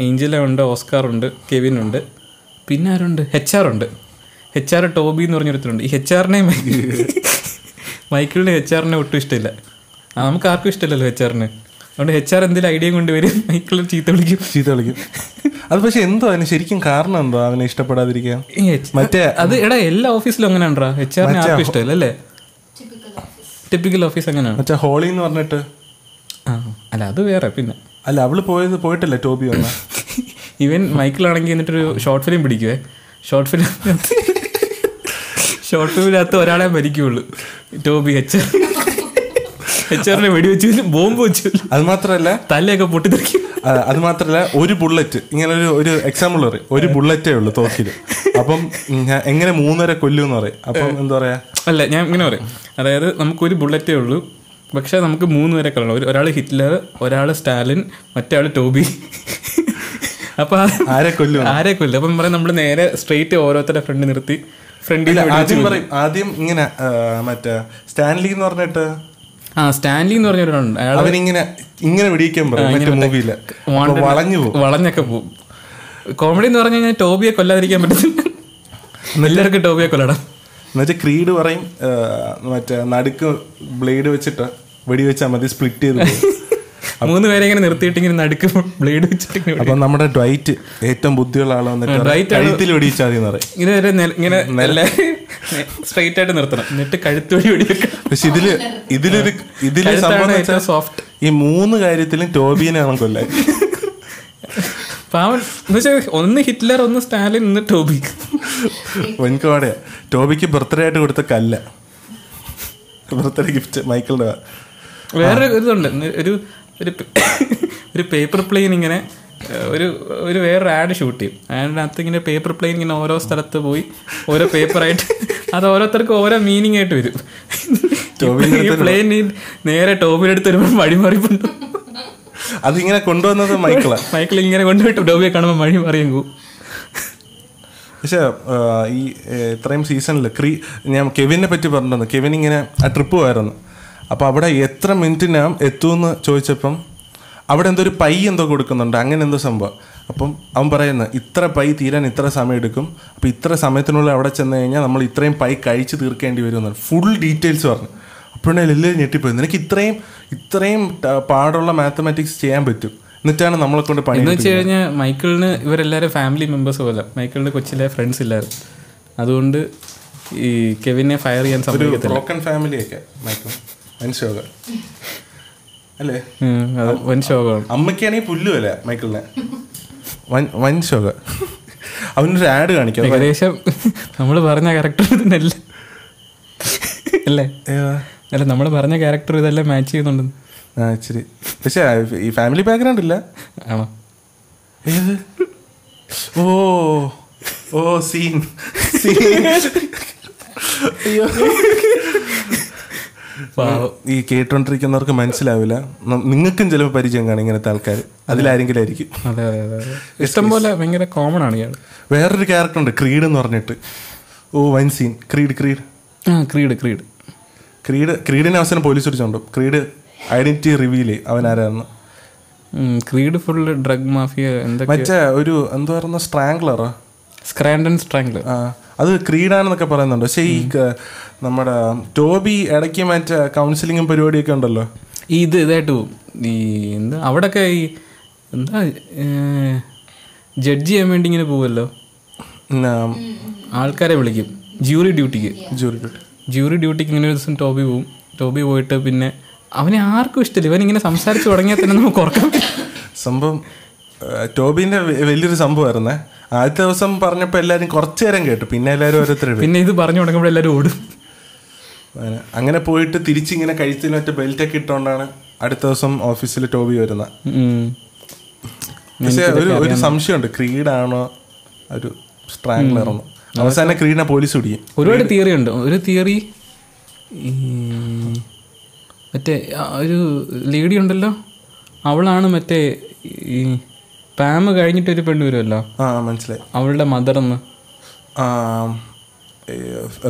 ഏഞ്ചല ഉണ്ട് ഓസ്കാർ ഉണ്ട് കെവിൻ ഉണ്ട്. പിന്നെ ആരുണ്ട്? എച്ച് ആർ ഉണ്ട്. എച്ച് ആർ ടോബി എന്ന് പറഞ്ഞൊരുത്തരുണ്ട് ഈ എച്ച് ആറിനെ മൈക്കിളിന് എച്ച് ആറിനെ ഒട്ടും ഇഷ്ടമില്ല. ആ, നമുക്ക് ആർക്കും ഇഷ്ടമില്ലല്ലോ എച്ച് ആറിന് അതുകൊണ്ട് എച്ച് ആർ എന്തെങ്കിലും ഐഡിയ കൊണ്ടുവരും. മൈക്കിൾ ചീത്ത വിളിക്കും. ചീത്ത വിളിക്കും. അത് പക്ഷെ എന്തോ അതിന് ശരിക്കും കാരണം എന്തോ അവനെ ഇഷ്ടപ്പെടാതിരിക്കാൻ? മറ്റേ അത് എടാ എല്ലാ ഓഫീസിലും അങ്ങനെ ഉണ്ടോ എച്ച് ആറിനെ ആർക്കും ഇഷ്ടമില്ല അല്ലേ? ടിപ്പിക്കൽ ഓഫീസ് ടിപ്പിക്കൽ ഓഫീസ് അങ്ങനെയാണ്. മറ്റേ ഹോളി എന്ന് പറഞ്ഞിട്ട്? ആ അല്ല അത് വേറെ പിന്നെ. അല്ല അവൾ പോയത് പോയിട്ടല്ലേ ടോബി വന്ന? ഇവൻ മൈക്കിളാണെങ്കിൽ എന്നിട്ടൊരു ഷോർട്ട് ഫിലിം പിടിക്കുവേ. ഷോർട്ട് ഫിലിം ഷോർട്ട് ഫിലിമിനകത്ത് ഒരാളെ മരിക്കുള്ളൂ. ടോബി എച്ച് ആറിനെ വെടിവെച്ച് ബോംബ് വെച്ചു. അത് മാത്രല്ല തലയൊക്കെ പൊട്ടിത്തെറിക്കും അത് മാത്രല്ല ഒരു ബുള്ളറ്റ്. ഇങ്ങനെ ഒരു ഒരു എക്സാമ്പിൾ പറയും. ഒരു ബുള്ളറ്റേ ഉള്ളൂ തോക്കിൽ. അപ്പം എങ്ങനെ മൂന്നര കൊല്ലും എന്ന് പറയും. അപ്പം എന്താ പറയാ? അല്ല ഞാൻ ഇങ്ങനെ പറയും. അതായത് നമുക്കൊരു ബുള്ളറ്റേ ഉള്ളൂ. പക്ഷെ നമുക്ക് മൂന്ന് പേരെ ഒരു ഒരാൾ ഹിറ്റ്ലർ ഒരാൾ സ്റ്റാലിൻ മറ്റേ ടോബി. അപ്പൊ ആരെ കൊല്ലും ആരെ കൊല്ലും? അപ്പൊ പറയാം നമ്മൾ നേരെ സ്ട്രെയിറ്റ് ഓരോരുത്തരുടെ ഫ്രണ്ട് നിർത്തി. ഫ്രണ്ടിൽ ആദ്യം പറയും ആദ്യം ഇങ്ങനെ മറ്റേ സ്റ്റാൻലി എന്ന് പറഞ്ഞിട്ട്? ആ സ്റ്റാൻലി എന്ന് പറഞ്ഞ ഒരാളുണ്ട്. അയാൾ അവനിങ്ങനെ ഇങ്ങനെ വെടിയിക്കാൻ പറയും മൂവിയിൽ വളഞ്ഞു പോകും. വളഞ്ഞൊക്കെ പോകും. കോമഡി എന്ന് പറഞ്ഞു കഴിഞ്ഞാൽ ടോബിയെ കൊല്ലാതിരിക്കാൻ പറ്റും എല്ലാവർക്കും ടോബിയെ കൊല്ലണം. എന്നുവെച്ചാൽ ക്രീഡ് പറയും മറ്റേ നടുക്ക് ബ്ലേഡ് വെച്ചിട്ട് വെടിവെച്ചാൽ മതി സ്പ്ലിറ്റ് ചെയ്ത്. മൂന്ന് പേരെ ഇങ്ങനെ നിർത്തിയിട്ട് ഇങ്ങനെ നടുക്ക് ബ്ലേഡ് വെച്ചിട്ട് അപ്പൊ നമ്മുടെ ഡ്വൈറ്റ് ഏറ്റവും ബുദ്ധിയുള്ള ആളാണ് വന്നിട്ട് കഴുത്തിൽ വെടിവെച്ചാൽ മതി എന്ന് പറയും. ഇങ്ങനെ ഇങ്ങനെ സ്ട്രെയിറ്റ് ആയിട്ട് നിർത്തണം. എന്നിട്ട് കഴുത്തൊടി വഴി വെടി വെക്കണം പക്ഷെ ഇതിൽ ഇതിലൊരു ഇതിൽ സോഫ്റ്റ് ഈ മൂന്ന് കാര്യത്തിലും ടോബിനെ ആണ് കൊല്ലാൻ. പാവൻ എന്നുവെച്ചാൽ ഒന്ന് ഹിറ്റ്ലർ ഒന്ന് സ്റ്റാലിൻ ഒന്ന് ടോബി. എനിക്കോടെ ടോബിക്ക് ബർത്ത്ഡേ ആയിട്ട് കൊടുത്ത കല്ല. ബർത്ത്ഡേ ഗിഫ്റ്റ് മൈക്കിളുടെ വേറെ ഇതുണ്ട്. ഒരു ഒരു ഒരു പേപ്പർ പ്ലെയിൻ ഇങ്ങനെ ഒരു ഒരു വേറൊരു ആഡ് ഷൂട്ട് ചെയ്യും. അതിനകത്ത് ഇങ്ങനെ പേപ്പർ പ്ലെയിൻ ഇങ്ങനെ ഓരോ സ്ഥലത്ത് പോയി ഓരോ പേപ്പറായിട്ട് അത് ഓരോരുത്തർക്കും ഓരോ മീനിങ് ആയിട്ട് വരും. പ്ലെയിൻ നേരെ ടോബിനെടുത്ത് വരുമ്പോൾ വഴിമാറിപ്പുണ്ട്? അതിങ്ങനെ കൊണ്ടുവന്നത് മൈക്കിളാ. മൈക്കിൾ ഇങ്ങനെ കൊണ്ടുപോയിട്ട് ടോബിയെ കാണുമ്പോൾ മഴി മാറിയും പോകും പക്ഷെ ഈ ഇത്രയും സീസണിൽ ക്രീ ഞാൻ കെവിനെ പറ്റി പറഞ്ഞിട്ടുണ്ട്. കെവിൻ ഇങ്ങനെ ആ ട്രിപ്പ് പോയായിരുന്നു അപ്പോൾ അവിടെ എത്ര മിനിറ്റിനാ എത്തുമെന്ന് ചോദിച്ചപ്പം അവിടെ എന്തോ ഒരു പൈ എന്തോ കൊടുക്കുന്നുണ്ട്. അങ്ങനെ എന്തോ സംഭവം. അപ്പം അവൻ പറയുന്നത് ഇത്ര പൈ തീരാൻ ഇത്ര സമയം എടുക്കും. അപ്പോൾ ഇത്ര സമയത്തിനുള്ളിൽ അവിടെ ചെന്ന് കഴിഞ്ഞാൽ നമ്മൾ ഇത്രയും പൈ കഴിച്ച് തീർക്കേണ്ടി വരും ഫുൾ ഡീറ്റെയിൽസ് പറഞ്ഞു. അപ്പോഴാണ് എല്ലാവരും ഞെട്ടിപ്പോയി നിനക്ക് ഇത്രയും ഇത്രയും പാടുള്ള മാത്തമാറ്റിക്സ് ചെയ്യാൻ പറ്റും. എന്നിട്ടാണ് നമ്മളെ കൊണ്ട് പണി എന്ന് വെച്ച് കഴിഞ്ഞാൽ മൈക്കിളിന് ഇവരെല്ലാവരും ഫാമിലി മെമ്പേഴ്സ് പോലെ. മൈക്കിളിന് കൊച്ചിലെ ഫ്രണ്ട്സ് ഇല്ലായിരുന്നു. അതുകൊണ്ട് ഈ കെവിനെ ഫയർ ചെയ്യാൻ ബ്രോക്കൺ ഫാമിലിയൊക്കെ മൈക്കിൾ. മനസ്സിലാവുക അല്ലേ? ഉം, അത് വൻ ശോകമാണ് അമ്മയ്ക്കാണെങ്കിൽ പുല്ലുമല്ല മൈക്കിളിനെ? വൻ വൻ ശോക അവനൊരു ആഡ് കാണിക്കാം ഏകദേശം നമ്മൾ പറഞ്ഞ ക്യാരക്ടർ ഇതല്ല. അല്ലേ? അല്ല നമ്മൾ പറഞ്ഞ ക്യാരക്ടർ ഇതെല്ലാം മാച്ച് ചെയ്യുന്നുണ്ട്. ആ ഇച്ചിരി. പക്ഷേ ഈ ഫാമിലി ബാക്ക്ഗ്രൗണ്ട് ഇല്ല? ആണോ? ഏത്? ഓ ഓ സീൻ. സീൻ. അയ്യോ. ഈ കേട്ടോണ്ടിരിക്കുന്നവർക്ക് മനസ്സിലാവില്ല. നിങ്ങൾക്കും ചിലപ്പോൾ പരിചയം കാണും ഇങ്ങനത്തെ ആൾക്കാർ അതിലാരെങ്കിലും ആയിരിക്കും. അതെ അതെ അതെ അതെ. ഇഷ്ടം പോലെ ഭയങ്കര കോമൺ ആണ് ഇയാൾ വേറൊരു ക്യാരക്ടർ ഉണ്ട് ക്രീഡ് എന്ന് പറഞ്ഞിട്ട്. Oh wine scene Creed Creed. ആ ക്രീഡ് ക്രീഡ്. ക്രീഡ് ക്രീഡിനെ അവസാനം പോലീസ് പിടിച്ചോണ്ടു ക്രീഡ് ഐഡന്റിറ്റി റിവീൽ ചെയ്യും. അവൻ ആരായിരുന്നു ക്രീഡ് ഫുൾ ഡ്രഗ് മാഫിയ എന്തൊക്കെ മറ്റേ ഒരു എന്താ പറയുന്ന സ്ട്രാങ്ക്ലറോ സ്ക്രാൻഡൻ സ്ട്രാങ്ക്ലർ ആ. അത് ക്രീഡാണെന്നൊക്കെ പറയുന്നുണ്ട്. പക്ഷേ ഈ നമ്മുടെ ടോബി ഇടയ്ക്ക് മറ്റേ കൗൺസിലിങ്ങും പരിപാടിയൊക്കെ ഉണ്ടല്ലോ? ഈ ഇത് ഇതായിട്ട് പോവും ഈ എന്താ അവിടെയൊക്കെ ഈ എന്താ ജഡ്ജ് ചെയ്യാൻ വേണ്ടി ഇങ്ങനെ പോവുമല്ലോ ആൾക്കാരെ വിളിക്കും. ജൂറി ഡ്യൂട്ടിക്ക്. Jury duty. ജൂറി ഡ്യൂട്ടിക്ക് ഇങ്ങനെ ഒരു ദിവസം ടോബി പോവും. ടോബി പോയിട്ട് പിന്നെ അവനെ ആർക്കും ഇഷ്ടമില്ല. ഇവൻ ഇങ്ങനെ സംസാരിച്ച് തുടങ്ങിയാൽ തന്നെ നമുക്ക് ഉറക്കം സംഭവം ടോബിന്റെ വലിയൊരു സംഭവമായിരുന്നേ. ആദ്യത്തെ ദിവസം പറഞ്ഞപ്പോൾ എല്ലാവരും കുറച്ചു നേരം കേട്ടു. പിന്നെ എല്ലാവരും ഓരോരുത്തരും പിന്നെ ഇത് പറഞ്ഞു തുടങ്ങുമ്പോൾ എല്ലാവരും ഓടും. അങ്ങനെ പോയിട്ട് തിരിച്ചിങ്ങനെ കഴിച്ചതിന് മറ്റേ ബെൽറ്റൊക്കെ ഇട്ടുകൊണ്ടാണ് അടുത്ത ദിവസം ഓഫീസിൽ ടോബി വരുന്നത്. പക്ഷെ ഒരു ഒരു സംശയമുണ്ട്. ക്രീഡാണോ ഒരു സ്ട്രാങ്ക്ലറാണോ അവസാനം ക്രീഡിനെ പോലീസ് പിടിക്കും. ഒരുപാട് തിയറി ഉണ്ട്. ഒരു തിയറി മറ്റേ ഒരു ലേഡി ഉണ്ടല്ലോ. അവളാണ് മറ്റേ ഈ പാമ് കഴിഞ്ഞിട്ട് ഒരു പെണ്ണ് വരുമല്ലോ ആ മനസ്സിലായി. അവളുടെ മദർ എന്ന്?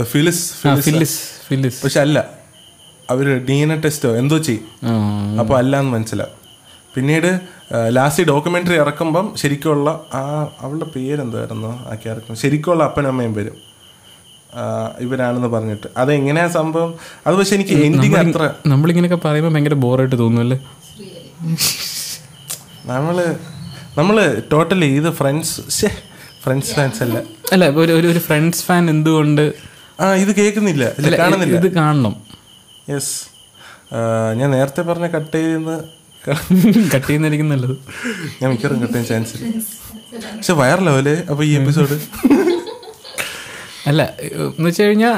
Phyllis Phyllis. ഫില്ലിസ് പക്ഷെ അല്ല അവർ ഡി എൻ എ ടെസ്റ്റോ എന്തോ ചെയ്യും. അപ്പോൾ അല്ല എന്ന് മനസ്സിലാവും പിന്നീട് ലാസ്റ്റ് ഡോക്യുമെന്ററി ഇറക്കുമ്പം ശരിക്കുള്ള ആ അവളുടെ പേരെന്തായിരുന്നു? ആ ക്യാരക്ടർ. ശരിക്കുള്ള അപ്പനും അമ്മയും വരും. ഇവരാണെന്ന് പറഞ്ഞിട്ട്. അതെങ്ങനെയാ സംഭവം? അത് പക്ഷെ എനിക്ക് എൻഡിങ് അത്ര നമ്മളിങ്ങനെയൊക്കെ പറയുമ്പോൾ ഭയങ്കര ബോറായിട്ട് തോന്നുമല്ലേ നമ്മൾ നമ്മൾ ടോട്ടലി ഇത് ഫ്രണ്ട്സ് ഫ്രണ്ട്സ് ഫാൻസ് അല്ല. അല്ല ഒരു ഒരു- ഒരു ഫ്രണ്ട്സ് ഫാൻ എന്തുകൊണ്ട്? ആ ഇത് കേൾക്കുന്നില്ല കാണുന്നില്ല. ഇത് കാണണം. യെസ് ഞാൻ നേരത്തെ പറഞ്ഞ കട്ട് ചെയ്യുന്ന കട്ട് ചെയ്യുന്നതായിരിക്കും നല്ലത്. ഞാൻ മിക്കവാറും കട്ട് ചെയ്യാൻ ചാൻസ് ഇല്ല. പക്ഷെ വയറലോ അപ്പോൾ ഈ എപ്പിസോഡ് അല്ല എന്ന് വെച്ച് കഴിഞ്ഞാൽ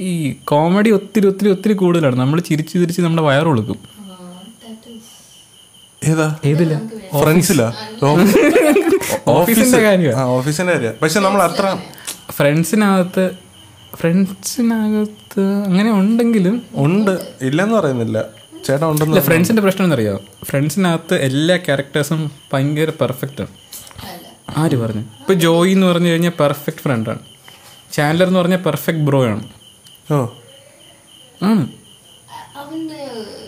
ഈ കോമഡി ഒത്തിരി ഒത്തിരി ഒത്തിരി കൂടുതലാണ്. നമ്മൾ ചിരിച്ച് ചിരിച്ച് നമ്മുടെ വയറ് കൊടുക്കും ഏതാ ഏതില്ല ഫ്രണ്ട്സിലാ ഓഫീസിന്റെ കാര്യം പക്ഷെ നമ്മൾ അത്ര ഫ്രണ്ട്സിനകത്ത് ഫ്രണ്ട്സിനകത്ത് അങ്ങനെ ഉണ്ടെങ്കിലും ഉണ്ട്. ഇല്ലെന്ന് പറയുന്നില്ല. ചേട്ടാ ഉണ്ടെന്ന് ഫ്രണ്ട്സിന്റെ പ്രശ്നം എന്നറിയാം? ഫ്രണ്ട്സിനകത്ത് എല്ലാ ക്യാരക്ടേഴ്സും ഭയങ്കര പെർഫെക്റ്റ് ആണ്. ആര് പറഞ്ഞു? ഇപ്പൊ ജോയി എന്ന് പറഞ്ഞു കഴിഞ്ഞാൽ പെർഫെക്റ്റ് ഫ്രണ്ടാണ് ചാൻഡലർ എന്ന് പറഞ്ഞാൽ പെർഫെക്റ്റ് ബ്രോ ആണ്. ഓ. ആണ് അവന്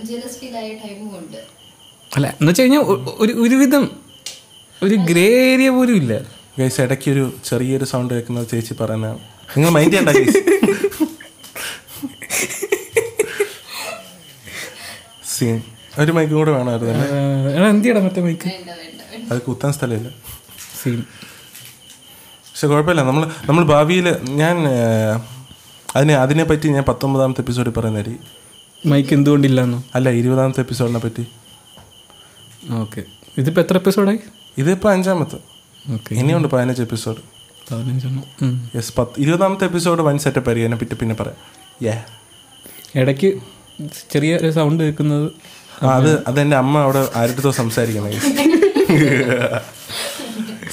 ജലസ് ഫീൽ ആയ ടൈമും ഉണ്ട് അല്ല എന്ന് വെച്ച് കഴിഞ്ഞാൽ ഒരു ഒരുവിധം ഒരു ഗ്രേ ഏരിയ പോലും ഇല്ല. ഗൈസ് ഇടയ്ക്ക് ഒരു ചെറിയൊരു സൗണ്ട് കേൾക്കുന്ന ചേച്ചി പറയുന്ന നിങ്ങൾ മൈൻഡ് ചെയ്യണ്ട ഗൈസ് സീൻ ഒരു മൈക്കും കൂടെ വേണമായിരുന്നു അല്ലേ? എടാ എന്തിയടാ മറ്റേ മൈക്ക് അത് കുത്താൻ സ്ഥലമില്ല. സീൻ പക്ഷെ കുഴപ്പമില്ല. നമ്മൾ നമ്മൾ ഭാവിയിൽ ഞാൻ അതിനെ അതിനെ പറ്റി ഞാൻ പത്തൊമ്പതാമത്തെ എപ്പിസോഡിൽ പറയുന്നതായിരിക്കും മൈക്ക് എന്തുകൊണ്ടില്ലെന്നോ? അല്ല ഇരുപതാമത്തെ എപ്പിസോഡിനെ പറ്റി. ഓക്കെ. ഇതിപ്പോൾ എത്ര എപ്പിസോഡായി ഇതിപ്പോൾ അഞ്ചാമത്തെ. ഓക്കെ. ഇനിയുണ്ട് പതിനഞ്ച് എപ്പിസോഡ് പതിനഞ്ചെണ്ണം. യെസ് പത്ത്. ഇരുപതാമത്തെ എപ്പിസോഡ് വൺ സെറ്റപ്പ് ആയിരിക്കും. എന്നെ പറ്റി പിന്നെ പറയാം. ഏ ഇടയ്ക്ക് ചെറിയ ഒരു സൗണ്ട് കേൾക്കുന്നത് ആ അത് അതെന്റെ അമ്മ അവിടെ ആരുടെ സംസാരിക്കുന്നത്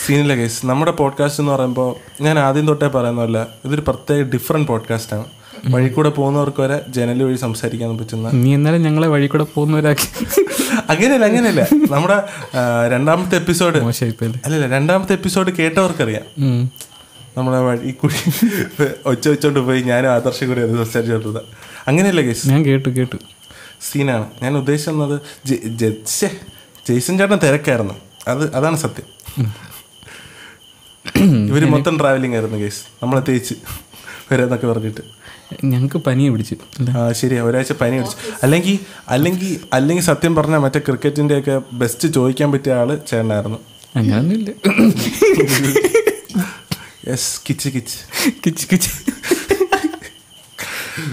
സീനില്ല കേസ് നമ്മുടെ പോഡ്കാസ്റ്റ് എന്ന് പറയുമ്പോൾ ഞാൻ ആദ്യം തൊട്ടേ പറയുന്നതല്ല ഇതൊരു പ്രത്യേക ഡിഫറെന്റ് പോഡ്കാസ്റ്റാണ് വഴി കൂടെ പോകുന്നവർക്ക് വരെ ജനൽ വഴി സംസാരിക്കാൻ പറ്റുന്ന നീ എന്നാലും ഞങ്ങളെ വഴി കൂടെ പോകുന്നവരാക്കി. അങ്ങനെയല്ല അങ്ങനെയല്ല. നമ്മുടെ രണ്ടാമത്തെ എപ്പിസോഡ് അല്ലല്ല രണ്ടാമത്തെ എപ്പിസോഡ് കേട്ടവർക്കറിയാം. നമ്മളെ വഴി കൂടി ഒച്ച വെച്ചോണ്ട് പോയി ഞാനും ആദർശ കൂടി അത് സംസാരിച്ചോണ്ടത് അങ്ങനെയല്ല കേസ് ഞാൻ കേട്ടു കേട്ടു. സീനാണ്. ഞാൻ ഉദ്ദേശിച്ചത് ജെയ്സൺ ചേട്ടൻ തിരക്കായിരുന്നു. അത് അതാണ് സത്യം. ഇവർ മൊത്തം ട്രാവലിംഗ് ആയിരുന്നു കേസ് നമ്മളെ തേച്ച് വരാന്നൊക്കെ പറഞ്ഞിട്ട്. ഞങ്ങൾക്ക് പനി പിടിച്ചു. ശരിയാ ഒരാഴ്ച പനി പിടിച്ചു. അല്ലെങ്കിൽ അല്ലെങ്കിൽ അല്ലെങ്കിൽ സത്യം പറഞ്ഞാൽ മറ്റേ ക്രിക്കറ്റിന്റെ ഒക്കെ ബെസ്റ്റ് ചോദിക്കാൻ പറ്റിയ ആൾ ചേട്ടനായിരുന്നു. അങ്ങനെ യെസ് കിച്ച് കിച്ച്. കിച്ച് കിച്ച്.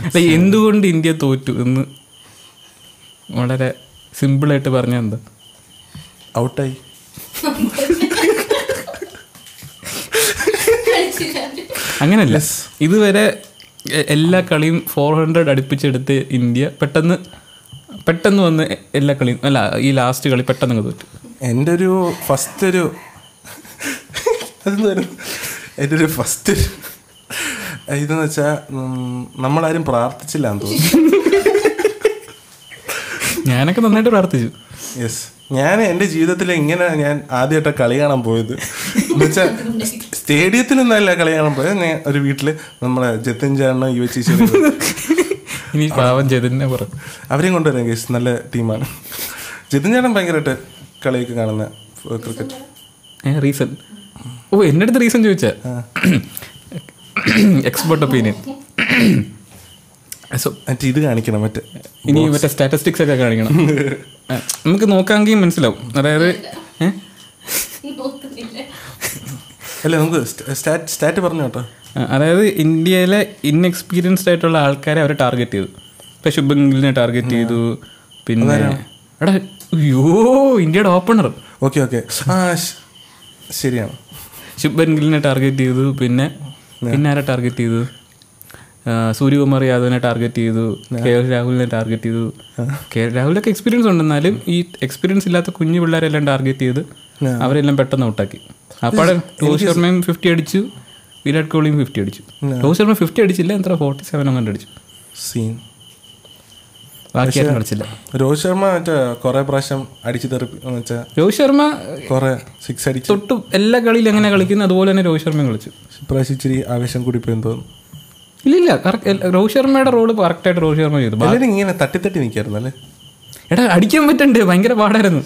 അല്ല, എന്തുകൊണ്ട് ഇന്ത്യ തോറ്റു എന്ന് വളരെ സിമ്പിളായിട്ട് പറഞ്ഞ എന്താ? ഔട്ടായി അങ്ങനല്ല. ഇതുവരെ എല്ലാ കളിയും ഫോർ ഹൺഡ്രഡ് അടുപ്പിച്ചെടുത്ത് ഇന്ത്യ പെട്ടെന്ന് പെട്ടെന്ന് വന്ന് എല്ലാ കളിയും അല്ല ഈ ലാസ്റ്റ് കളി പെട്ടെന്ന് തോറ്റു. എന്റെ ഒരു ഫസ്റ്റ് ഒരു എന്റെ ഒരു ഫസ്റ്റ് ഒരു ഇതെന്ന് വെച്ചാൽ നമ്മളാരും പ്രാർത്ഥിച്ചില്ല എന്ന് തോന്നുന്നു. ഞാനൊക്കെ നന്നായിട്ട് പ്രാർത്ഥിച്ചു. യെസ് ഞാൻ എന്റെ ജീവിതത്തിൽ ഇങ്ങനെ ഞാൻ ആദ്യമായിട്ട് കളി കാണാൻ പോയത്. എന്നുവെച്ചാൽ സ്റ്റേഡിയത്തിൽ നിന്നല്ല കളി കാണാൻ പോയത്. ഞാൻ ഒരു വീട്ടിൽ നമ്മളെ ജത്തൻ ചേട്ടനും യു എച്ച് ഇനി പാവം ചെയ്തന്നെ പറഞ്ഞു അവരെയും കൊണ്ടുവരാം കേസ് നല്ല ടീമാണ്. ജതിൻ ചേട്ടൻ ഭയങ്കരമായിട്ട് കളിയൊക്കെ കാണുന്ന ക്രിക്കറ്റ് ഏ റീസൺ ഓ എന്റെ അടുത്ത് റീസൺ ചോദിച്ചാ. എക്സ്പേർട്ട് ഒപ്പീനിയൻ മറ്റേ ഇത് കാണിക്കണം മറ്റേ ഇനി മറ്റേ സ്റ്റാറ്റിസ്റ്റിക്സ് ഒക്കെ കാണിക്കണം. നമുക്ക് നോക്കാമെങ്കിൽ മനസ്സിലാവും. അതായത് അല്ല നമുക്ക് സ്റ്റാറ്റ് സ്റ്റാറ്റ് പറഞ്ഞു കേട്ടോ. അതായത് ഇന്ത്യയിലെ ഇൻഎക്സ്പീരിയൻസ്ഡ് ആയിട്ടുള്ള ആൾക്കാരെ അവർ ടാർഗറ്റ് ചെയ്തു. ഇപ്പം ശുഭംഗിലിനെ ടാർഗറ്റ് ചെയ്തു. പിന്നെ എടാ അയ്യോ ഇന്ത്യയുടെ ഓപ്പണർ ഓക്കെ ഓക്കെ. ആ ശരിയാണ്. ശുഭൻ ഗില്ലിനെ ടാർഗറ്റ് ചെയ്തു. പിന്നെ പിന്നെ ആരെ ടാർഗറ്റ് ചെയ്തു? സൂര്യകുമാർ യാദവിനെ ടാർഗറ്റ് ചെയ്തു. കെ എൽ രാഹുലിനെ ടാർഗറ്റ് ചെയ്തു. കെ എൽ രാഹുലൊക്കെ എക്സ്പീരിയൻസ് ഉണ്ടെന്നാലും ഈ എക്സ്പീരിയൻസ് ഇല്ലാത്ത കുഞ്ഞു പിള്ളേരെല്ലാം ടാർഗറ്റ് ചെയ്ത്. അവരെല്ലാം പെട്ടെന്ന് ഔട്ടാക്കി. അപ്പോഴെ രോഹിത് ശർമ്മയും ഫിഫ്റ്റി അടിച്ചു. വിരാട് കോഹ്ലിയും ഫിഫ്റ്റി അടിച്ചു. രോഹിത് ശർമ്മ ഫിഫ്റ്റി അടിച്ചില്ല എത്ര? ഫോർട്ടി സെവൻ അങ്ങനെ അടിച്ചു. സീൻ. കളിച്ചില്ല. രോഹിത് ശർമ്മ കൊറേ പ്രാവശ്യം അടിച്ചു തെറിപ്പി രോഹിത് ശർമ്മ കുറെ സിക്സ് അടിച്ചു. തൊട്ട് എല്ലാ കളിയിലും എങ്ങനെ കളിക്കുന്നു അതുപോലെ തന്നെ രോഹിത് ശർമ്മയും കളിച്ചു. ഇപ്രാവശ്യം ഇച്ചിരി ആവേശം കൂടി പോയെന്ന് തോന്നുന്നു. ഇല്ല ഇല്ല കറക്റ്റ് രോഹിത് ശർമ്മയുടെ റോൾ കറക്റ്റായിട്ട് രോഹിത് ശർമ്മ ചെയ്തു. ഇങ്ങനെ തട്ടി തട്ടി നിൽക്കായിരുന്നു അല്ലേ? എടാ അടിക്കാൻ പറ്റണ്ട്? ഭയങ്കര പാടായിരുന്നു.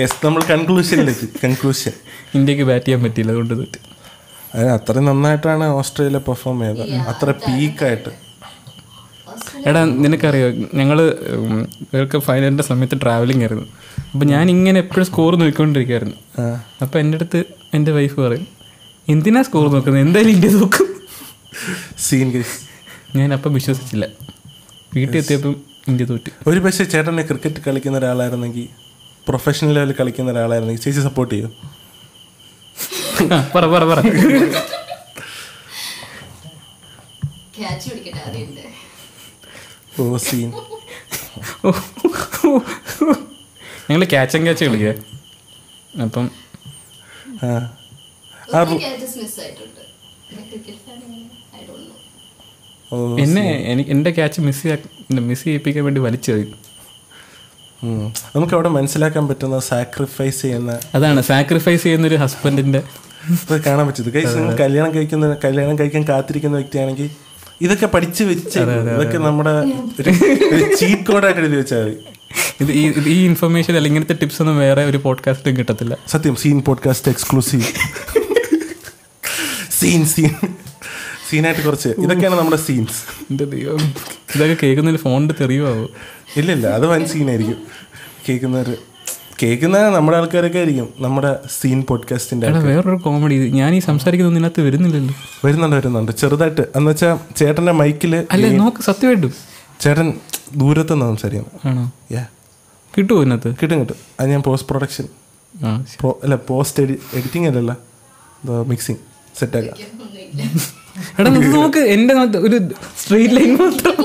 യെസ് നമ്മൾ കൺക്ലൂഷനിലെത്തി കൺക്ലൂഷൻ ഇന്ത്യയ്ക്ക് ബാറ്റ് ചെയ്യാൻ പറ്റിയില്ല അതുകൊണ്ട് തോറ്റ്. അത് അത്രയും നന്നായിട്ടാണ് ഓസ്ട്രേലിയ പെർഫോം ചെയ്തത്. അത്ര പീക്കായിട്ട് എടാ നിനക്കറിയോ ഞങ്ങൾ ഇവർക്ക് ഫൈനലിന്റെ സമയത്ത് ട്രാവലിംഗ് ആയിരുന്നു. അപ്പൊ ഞാൻ ഇങ്ങനെ എപ്പോഴും സ്കോർ നോക്കിക്കൊണ്ടിരിക്കുമായിരുന്നു അപ്പൊ എന്റെ അടുത്ത് എന്റെ വൈഫ് പറയും എന്തിനാ സ്കോർ നോക്കുന്നത്? എന്തായാലും ഇന്ത്യ നോക്കും. സീൻ ഞാൻ അപ്പം വിശ്വസിച്ചില്ല. വീട്ടിൽ എത്തിയപ്പം ഇന്ത്യ തോറ്റു. ഒരു പക്ഷേ ചേട്ടനെ ക്രിക്കറ്റ് കളിക്കുന്ന ഒരാളായിരുന്നെങ്കിൽ പ്രൊഫഷണൽ ലെവലിൽ കളിക്കുന്ന ഒരാളായിരുന്നെങ്കിൽ ചേച്ചി സപ്പോർട്ട് ചെയ്യും? പറ പറ പറ. ഓ സീൻ ഞങ്ങൾ ക്യാച്ച് ആൻഡ് ക്യാച്ച് കളിക്കുക അപ്പം ആ. എന്നെ എനിക്ക് എന്റെ ക്യാച്ച് മിസ് മിസ് ചെയ്യിപ്പിക്കാൻ വേണ്ടി വലിച്ചത്. നമുക്ക് അവിടെ മനസ്സിലാക്കാൻ പറ്റുന്ന സാക്രിഫൈസ് ചെയ്യുന്ന അതാണ് സാക്രിഫൈസ് ചെയ്യുന്ന ഒരു ഹസ്ബൻഡിന്റെ കാണാൻ പറ്റും. നിങ്ങൾ കല്യാണം കഴിക്കുന്ന കല്യാണം കഴിക്കാൻ കാത്തിരിക്കുന്ന വ്യക്തിയാണെങ്കിൽ ഇതൊക്കെ പഠിച്ചു വെച്ച് ഇതൊക്കെ നമ്മുടെ ചീറ്റ് കോഡായിട്ട് എഴുതി വെച്ചാൽ മതി. ഇത് ഈ ഇത് ഈ ഇൻഫർമേഷൻ അല്ലെങ്കിൽ ഇങ്ങനത്തെ ടിപ്സ് ഒന്നും വേറെ ഒരു പോഡ്കാസ്റ്റും കിട്ടത്തില്ല. സത്യം scene podcast exclusive scene scene സീനായിട്ട് കുറച്ച്. ഇതൊക്കെയാണ് നമ്മുടെ സീൻസ്. ദൈവം ഇതൊക്കെ കേൾക്കുന്നതിൽ ഫോണിന്റെ തെറിയുമാവോ ഇല്ല ഇല്ല അത് വൻ സീനായിരിക്കും. കേൾക്കുന്നവർ കേൾക്കുന്ന നമ്മുടെ ആൾക്കാരൊക്കെ ആയിരിക്കും നമ്മുടെ സീൻ പോഡ്കാസ്റ്റിന്റെ വേറൊരു കോമഡി ഞാൻ ഈ സംസാരിക്കുന്നത് ഇതിനകത്ത് വരുന്നില്ലല്ലോ. വരുന്നുണ്ട് വരുന്നുണ്ട്. ചെറുതായിട്ട്. എന്ന് വെച്ചാൽ ചേട്ടന്റെ മൈക്കിൽ അല്ല നോക്ക് സത്യമായിട്ടും. ചേട്ടൻ ദൂരത്തുനിന്ന് സംസാരിക്കണം ആണോ? യാ കിട്ടുമോ ഇതിനകത്ത്? കിട്ടും കിട്ടും. അത് ഞാൻ പോസ്റ്റ് പ്രൊഡക്ഷൻ അല്ല പോസ്റ്റ് എഡി എഡിറ്റിംഗ് അല്ലല്ല. മിക്സിങ് സെറ്റാക്കാം ഒന്നുമില്ല. എടാ നമുക്ക് എന്റെ ഒരു സ്ട്രീറ്റ് ലൈൻ മാത്രം.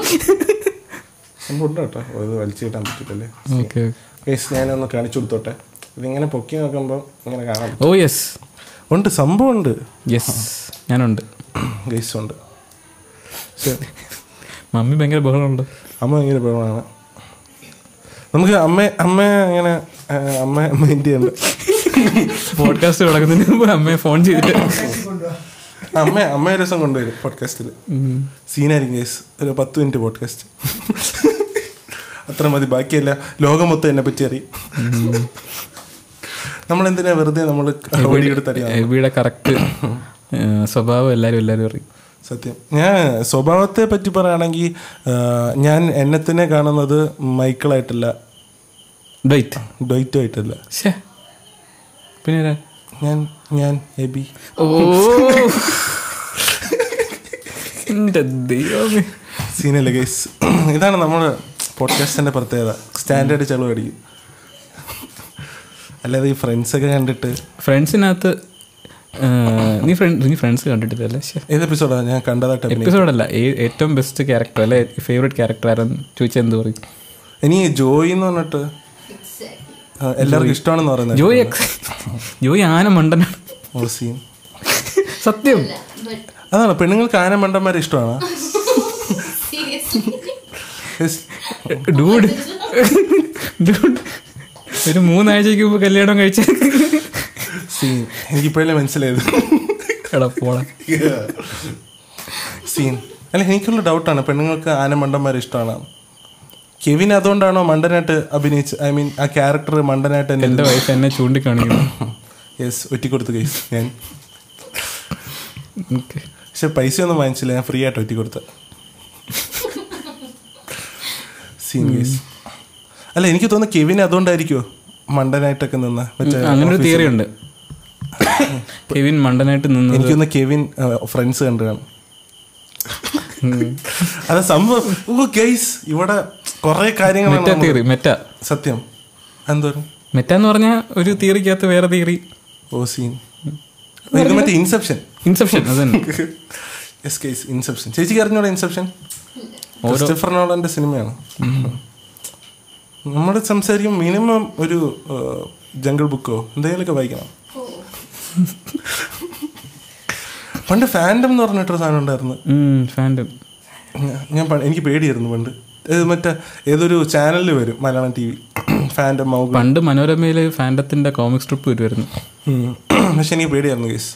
ഉണ്ട് കേട്ടോ. അത് വലിച്ചു കിട്ടാൻ പറ്റില്ലല്ലേ ഓക്കെ. ഞാനൊന്ന് കാണിച്ചു കൊടുത്തോട്ടെ. ഇതിങ്ങനെ പൊക്കി നോക്കുമ്പോൾ ഇങ്ങനെ കാണാം ഓ യെസ് ഉണ്ട് സംഭവം ഉണ്ട്. യെസ് ഞാനുണ്ട്. ഗൈസ് ഉണ്ട്. മമ്മി ഭയങ്കര ബഹളമുണ്ട്. അമ്മ ഭയങ്കര ബഹളമാണ്. നമുക്ക് അമ്മ അമ്മ അങ്ങനെ അമ്മ മൈൻഡ് ചെയ്യണ്ട പോഡ്കാസ്റ്റ് തുടങ്ങുന്നതിന് മുമ്പ് അമ്മയെ ഫോൺ ചെയ്തിട്ട് അമ്മ അമ്മ ഒരു ദിവസം കൊണ്ടുവരും പോഡ്കാസ്റ്റിൽ സീനായിരിക്കും കേസ് ഒരു പത്ത് മിനിറ്റ് പോഡ്കാസ്റ്റ് അത്ര മതി. ബാക്കിയല്ല ലോകം മൊത്തം എന്നെ പറ്റി അറിയും. നമ്മളെന്തിനാ വെറുതെ നമ്മൾ ഇവിടെ കറക്റ്റ് സ്വഭാവം എല്ലാവരും എല്ലാവരും അറിയും. സത്യം. ഞാൻ സ്വഭാവത്തെ പറ്റി പറയുകയാണെങ്കിൽ ഞാൻ എന്നെ തന്നെ കാണുന്നത് മൈക്കിളായിട്ടല്ല. ഡൈറ്റ് ഡൊയ്റ്റുമായിട്ടല്ല ശേ പിന്നെ ഞാൻ ഞാൻ എബി ഓ. സീനല്ലേ ഗൈസ് ഇതാണ് നമ്മുടെ പോഡ്കാസ്റ്റിന്റെ പ്രത്യേകത. സ്റ്റാൻഡേർഡ് ചെലവ് അടിക്കും. അല്ലാതെ ഈ ഫ്രണ്ട്സൊക്കെ കണ്ടിട്ട് ഫ്രണ്ട്സിനകത്ത് നീ ഫ്രണ്ട് നീ ഫ്രണ്ട്സ് കണ്ടിട്ടില്ലല്ലേ ഏത് എപ്പിസോഡാണ് ഞാൻ കണ്ടതായിട്ട്? എപ്പിസോഡല്ല ഏറ്റവും ബെസ്റ്റ് ക്യാരക്ടർ അല്ലെ? ഫേവറേറ്റ് ക്യാരക്ടർ ആരെന്ന് ചോദിച്ചാൽ എന്ത് പറയും? ഇനി ജോയി എന്ന് പറഞ്ഞിട്ട് എല്ലാവർക്കും ഇഷ്ടമാണെന്ന് പറയുന്നത് ജോയി ജോയി ആന മണ്ടനാണ് ഓ സീൻ സത്യം അതാണ് പെണ്ണുങ്ങൾക്ക് ആന മണ്ടന്മാരെ ഇഷ്ടമാണ്. ഡൂഡ് ഡൂഡ് ഒരു മൂന്നാഴ്ചക്ക് മുമ്പ് കല്യാണം കഴിച്ച സീൻ എനിക്കിപ്പോഴല്ലേ മനസ്സിലായത്. എടാ പോളെ സീൻ അല്ല എനിക്കുള്ള ഡൗട്ടാണ് പെണ്ണുങ്ങൾക്ക് ആന മണ്ടന്മാരെ ഇഷ്ടമാണ്. കെവിൻ അതുകൊണ്ടാണോ മണ്ടനായിട്ട് അഭിനയിച്ച് ഐ മീൻ ആ ക്യാരക്ടർ മണ്ടനായിട്ട് എന്റെ വൈഫ് എന്നെ ചൂണ്ടിക്കാണിക്കുന്നു. യെസ് ഒറ്റിക്കൊടുത്ത് കേസ് ഞാൻ. പക്ഷെ പൈസ ഒന്നും വാങ്ങിച്ചില്ല ഞാൻ ഫ്രീ ആയിട്ട് ഒറ്റിക്കൊടുത്ത. സീൻ കേസ് അല്ല എനിക്ക് തോന്നുന്നു കെവിൻ അതുകൊണ്ടായിരിക്കുമോ മണ്ടനായിട്ടൊക്കെ നിന്ന് അങ്ങനെ ഒരു തിയറി ഉണ്ട്. കെവിൻ മണ്ടനായിട്ട് നിന്നത് എനിക്കൊന്ന് കെവിൻ ഫ്രണ്ട്സ് കണ്ടു കാണും. അത് സംഭവം. ഓ ഗൈസ് ഇവിടെ കുറെ കാര്യങ്ങൾ സത്യം. എന്തോരം മെറ്റ എന്ന് പറഞ്ഞാൽ ഒരു തിയറിക്കകത്ത് വേറെ തിയറി ഓ സീൻ. മറ്റേ ഇൻസെപ്ഷൻ. ഇൻസെപ്ഷൻ അത് തന്നെ കേസ് ഇൻസെപ്ഷൻ. ചേച്ചിക്ക് അറിഞ്ഞോടെ ഇൻസെപ്ഷൻ? ക്രിസ്റ്റഫർ നോളന്റെ സിനിമയാണ്. നമ്മൾ സംസാരിക്കും മിനിമം ഒരു ജംഗിൾ ബുക്കോ എന്തെങ്കിലുമൊക്കെ വായിക്കണം. പണ്ട് ഫാൻഡം എന്ന് പറഞ്ഞിട്ടൊരു സാധനം ഉണ്ടായിരുന്നു. ഫാൻഡം ഞാൻ എനിക്ക് പേടിയായിരുന്നു പണ്ട്. മറ്റേ ഏതൊരു ചാനലിൽ വരും? മലയാളം ടി വി ഫാൻഡം മൗ പണ്ട് മനോരമയിൽ ഫാൻഡത്തിന്റെ കോമിക് സ്ട്രിപ്പ് വരുമായിരുന്നു. പക്ഷെ എനിക്ക് പേടിയായിരുന്നു കേസ്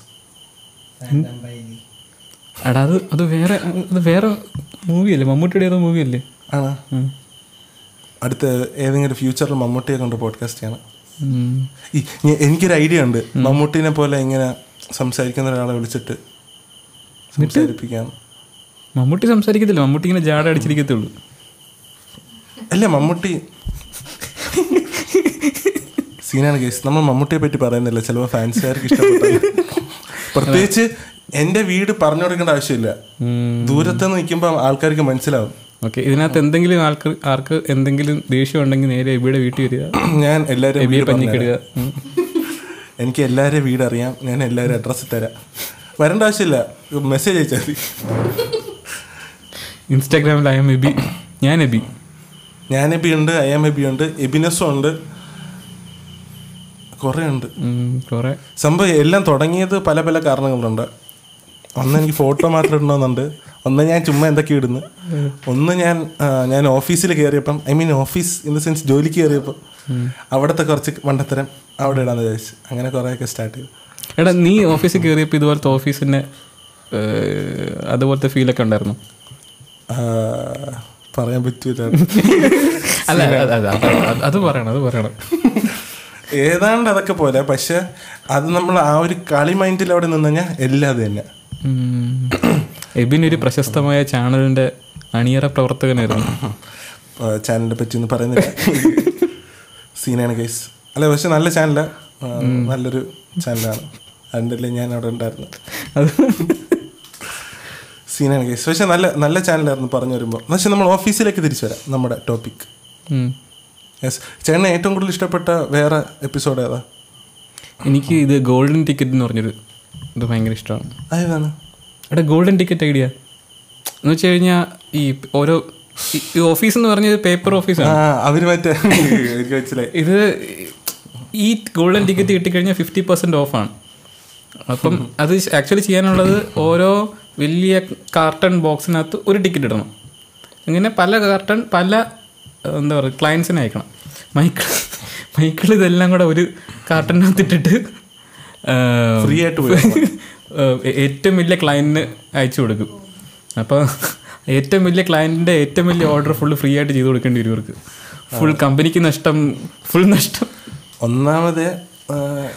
എടാ അത് അത് വേറെ അത് വേറെ മൂവിയല്ലേ? മമ്മൂട്ടിയുടെ ഏതോ മൂവിയല്ലേ? ആണോ? അടുത്ത ഏതെങ്കിലും ഫ്യൂച്ചറിൽ മമ്മൂട്ടിയെ കൊണ്ട് പോഡ്കാസ്റ്റ് ചെയ്യണം. ഈ എനിക്കൊരു ഐഡിയ ഉണ്ട്. മമ്മൂട്ടിനെ പോലെ ഇങ്ങനെ സംസാരിക്കുന്ന ഒരാളെ വിളിച്ചിട്ട് സംസാരിപ്പിക്കാം. മമ്മൂട്ടി സംസാരിക്കത്തില്ല. മമ്മൂട്ടി ഇങ്ങനെ ജാട അടിച്ചിരിക്കത്തുള്ളൂ. അല്ലേ മമ്മൂട്ടി? സീനാണ് കേസ്. നമ്മൾ മമ്മൂട്ടിയെ പറ്റി പറയുന്നില്ല. ചിലപ്പോൾ ഫാൻസുകാർക്ക് ഇഷ്ടപ്പെട്ടു പ്രത്യേകിച്ച് എന്റെ വീട് പറഞ്ഞു കൊടുക്കേണ്ട ആവശ്യമില്ല. ദൂരത്ത് നിൽക്കുമ്പോൾ ആൾക്കാർക്ക് മനസ്സിലാവും. ഓക്കെ ഇതിനകത്ത് എന്തെങ്കിലും ആൾക്ക് ആർക്ക് എന്തെങ്കിലും ദേഷ്യം ഉണ്ടെങ്കിൽ നേരെ എബിയുടെ വീട്ടിൽ വരിക. ഞാൻ എല്ലാവരും എബിയെ പഞ്ഞിക്കിടുക. എനിക്ക് എല്ലാവരെയും വീട് അറിയാം ഞാൻ എല്ലാവരും അഡ്രസ്സ് തരാം. വരേണ്ട ആവശ്യമില്ല. മെസ്സേജ് അയച്ചാൽ മതി. ഇൻസ്റ്റാഗ്രാമിൽ ഐ എം എബി. ഞാൻ എബി. ഞാൻ എബി ഉണ്ട് ഐ എം എബി ഉണ്ട് എബിനസും ഉണ്ട്. കുറേ ഉണ്ട്. കുറെ. സംഭവം എല്ലാം തുടങ്ങിയത് പല പല കാരണങ്ങളുണ്ട്. ഒന്ന് എനിക്ക് ഫോട്ടോ മാത്രം ഇടണമെന്നുണ്ട്. ഒന്ന് ഞാൻ ചുമ്മാ എന്തൊക്കെ ഇടുന്നു. ഒന്ന് ഞാൻ ഞാൻ ഓഫീസിൽ കയറിയപ്പം I mean office in the sense ജോലിക്ക് കയറിയപ്പം അവിടുത്തെ കുറച്ച് വണ്ടത്തരം അവിടെ ഇടാന്ന് വിചാരിച്ചു. അങ്ങനെ കുറേയൊക്കെ സ്റ്റാർട്ട് ചെയ്തു. എടാ നീ ഓഫീസിൽ കയറിയപ്പോൾ ഇതുപോലത്തെ ഓഫീസിന്റെ അതുപോലത്തെ ഫീലൊക്കെ ഉണ്ടായിരുന്നു? പറയാൻ പറ്റൂല. അല്ല അത് പറയണം അത് പറയണം. ഏതാണ്ട് അതൊക്കെ പോലെ പക്ഷെ അത് നമ്മൾ ആ ഒരു കളി മൈൻഡിൽ അവിടെ നിന്ന് കഴിഞ്ഞാൽ എല്ലാം അത് തന്നെ. എബിൻ ഒരു പ്രശസ്തമായ ചാനലിന്റെ അണിയറ പ്രവർത്തകനായിരുന്നു. ചാനലിനെ പറ്റി ഒന്നും പറയുന്നില്ല. സീനാണ് കേസ് അല്ല പക്ഷെ നല്ല ചാനലാണ് നല്ലൊരു ചാനലാണ്. അതിന്റെ അല്ലേ ഞാൻ അവിടെ ഉണ്ടായിരുന്നു. അത് സീനാണ്. കേസ് പക്ഷെ നല്ല നല്ല ചാനലായിരുന്നു പറഞ്ഞു വരുമ്പോൾ പക്ഷെ നമ്മൾ ഓഫീസിലേക്ക് തിരിച്ചു വരാം നമ്മുടെ ടോപ്പിക് യെസ് ചേട്ടന് ഏറ്റവും കൂടുതൽ ഇഷ്ടപ്പെട്ട വേറെ എപ്പിസോഡ് ഏതാ? എനിക്ക് ഇത് ഗോൾഡൻ ടിക്കറ്റ് എന്ന് പറഞ്ഞൊരു ഇത് ഭയങ്കര ഇഷ്ടമാണ്. അതേതാണ് എടാ ഗോൾഡൻ ടിക്കറ്റ് ഐഡിയ എന്ന് വെച്ച് കഴിഞ്ഞാൽ ഈ ഓരോ ഈ- ഓഫീസ് എന്ന് പറഞ്ഞത് പേപ്പർ ഓഫീസാണ് അവർ മറ്റേ ഇത് ഈ ഗോൾഡൻ ടിക്കറ്റ് കിട്ടിക്കഴിഞ്ഞാൽ ഫിഫ്റ്റി പെർസെന്റ് ഓഫാണ് അപ്പം അത് ആക്ച്വലി ചെയ്യാനുള്ളത് ഓരോ വലിയ കാർട്ടൺ ബോക്സിനകത്ത് ഒരു ടിക്കറ്റ് ഇടണം. അങ്ങനെ പല കാർട്ടൺ പല എന്താ പറയുക ക്ലയൻസിനെ അയക്കണം. മൈക്കിൾ മൈക്കിൾ ഇതെല്ലാം കൂടെ ഒരു കാർട്ടണിനകത്ത് ഇട്ടിട്ട് ഫ്രീ ആയിട്ട് ഏറ്റവും വലിയ ക്ലയന്റിന് അയച്ചു കൊടുക്കും. അപ്പോൾ ഏറ്റവും വലിയ ക്ലയന്റിന്റെ ഏറ്റവും വലിയ ഓർഡർ ഫുൾ ഫ്രീ ആയിട്ട് ചെയ്ത് കൊടുക്കേണ്ടി വരും ഇവർക്ക്. ഫുൾ കമ്പനിക്ക് നഷ്ടം ഫുൾ നഷ്ടം. ഒന്നാമത്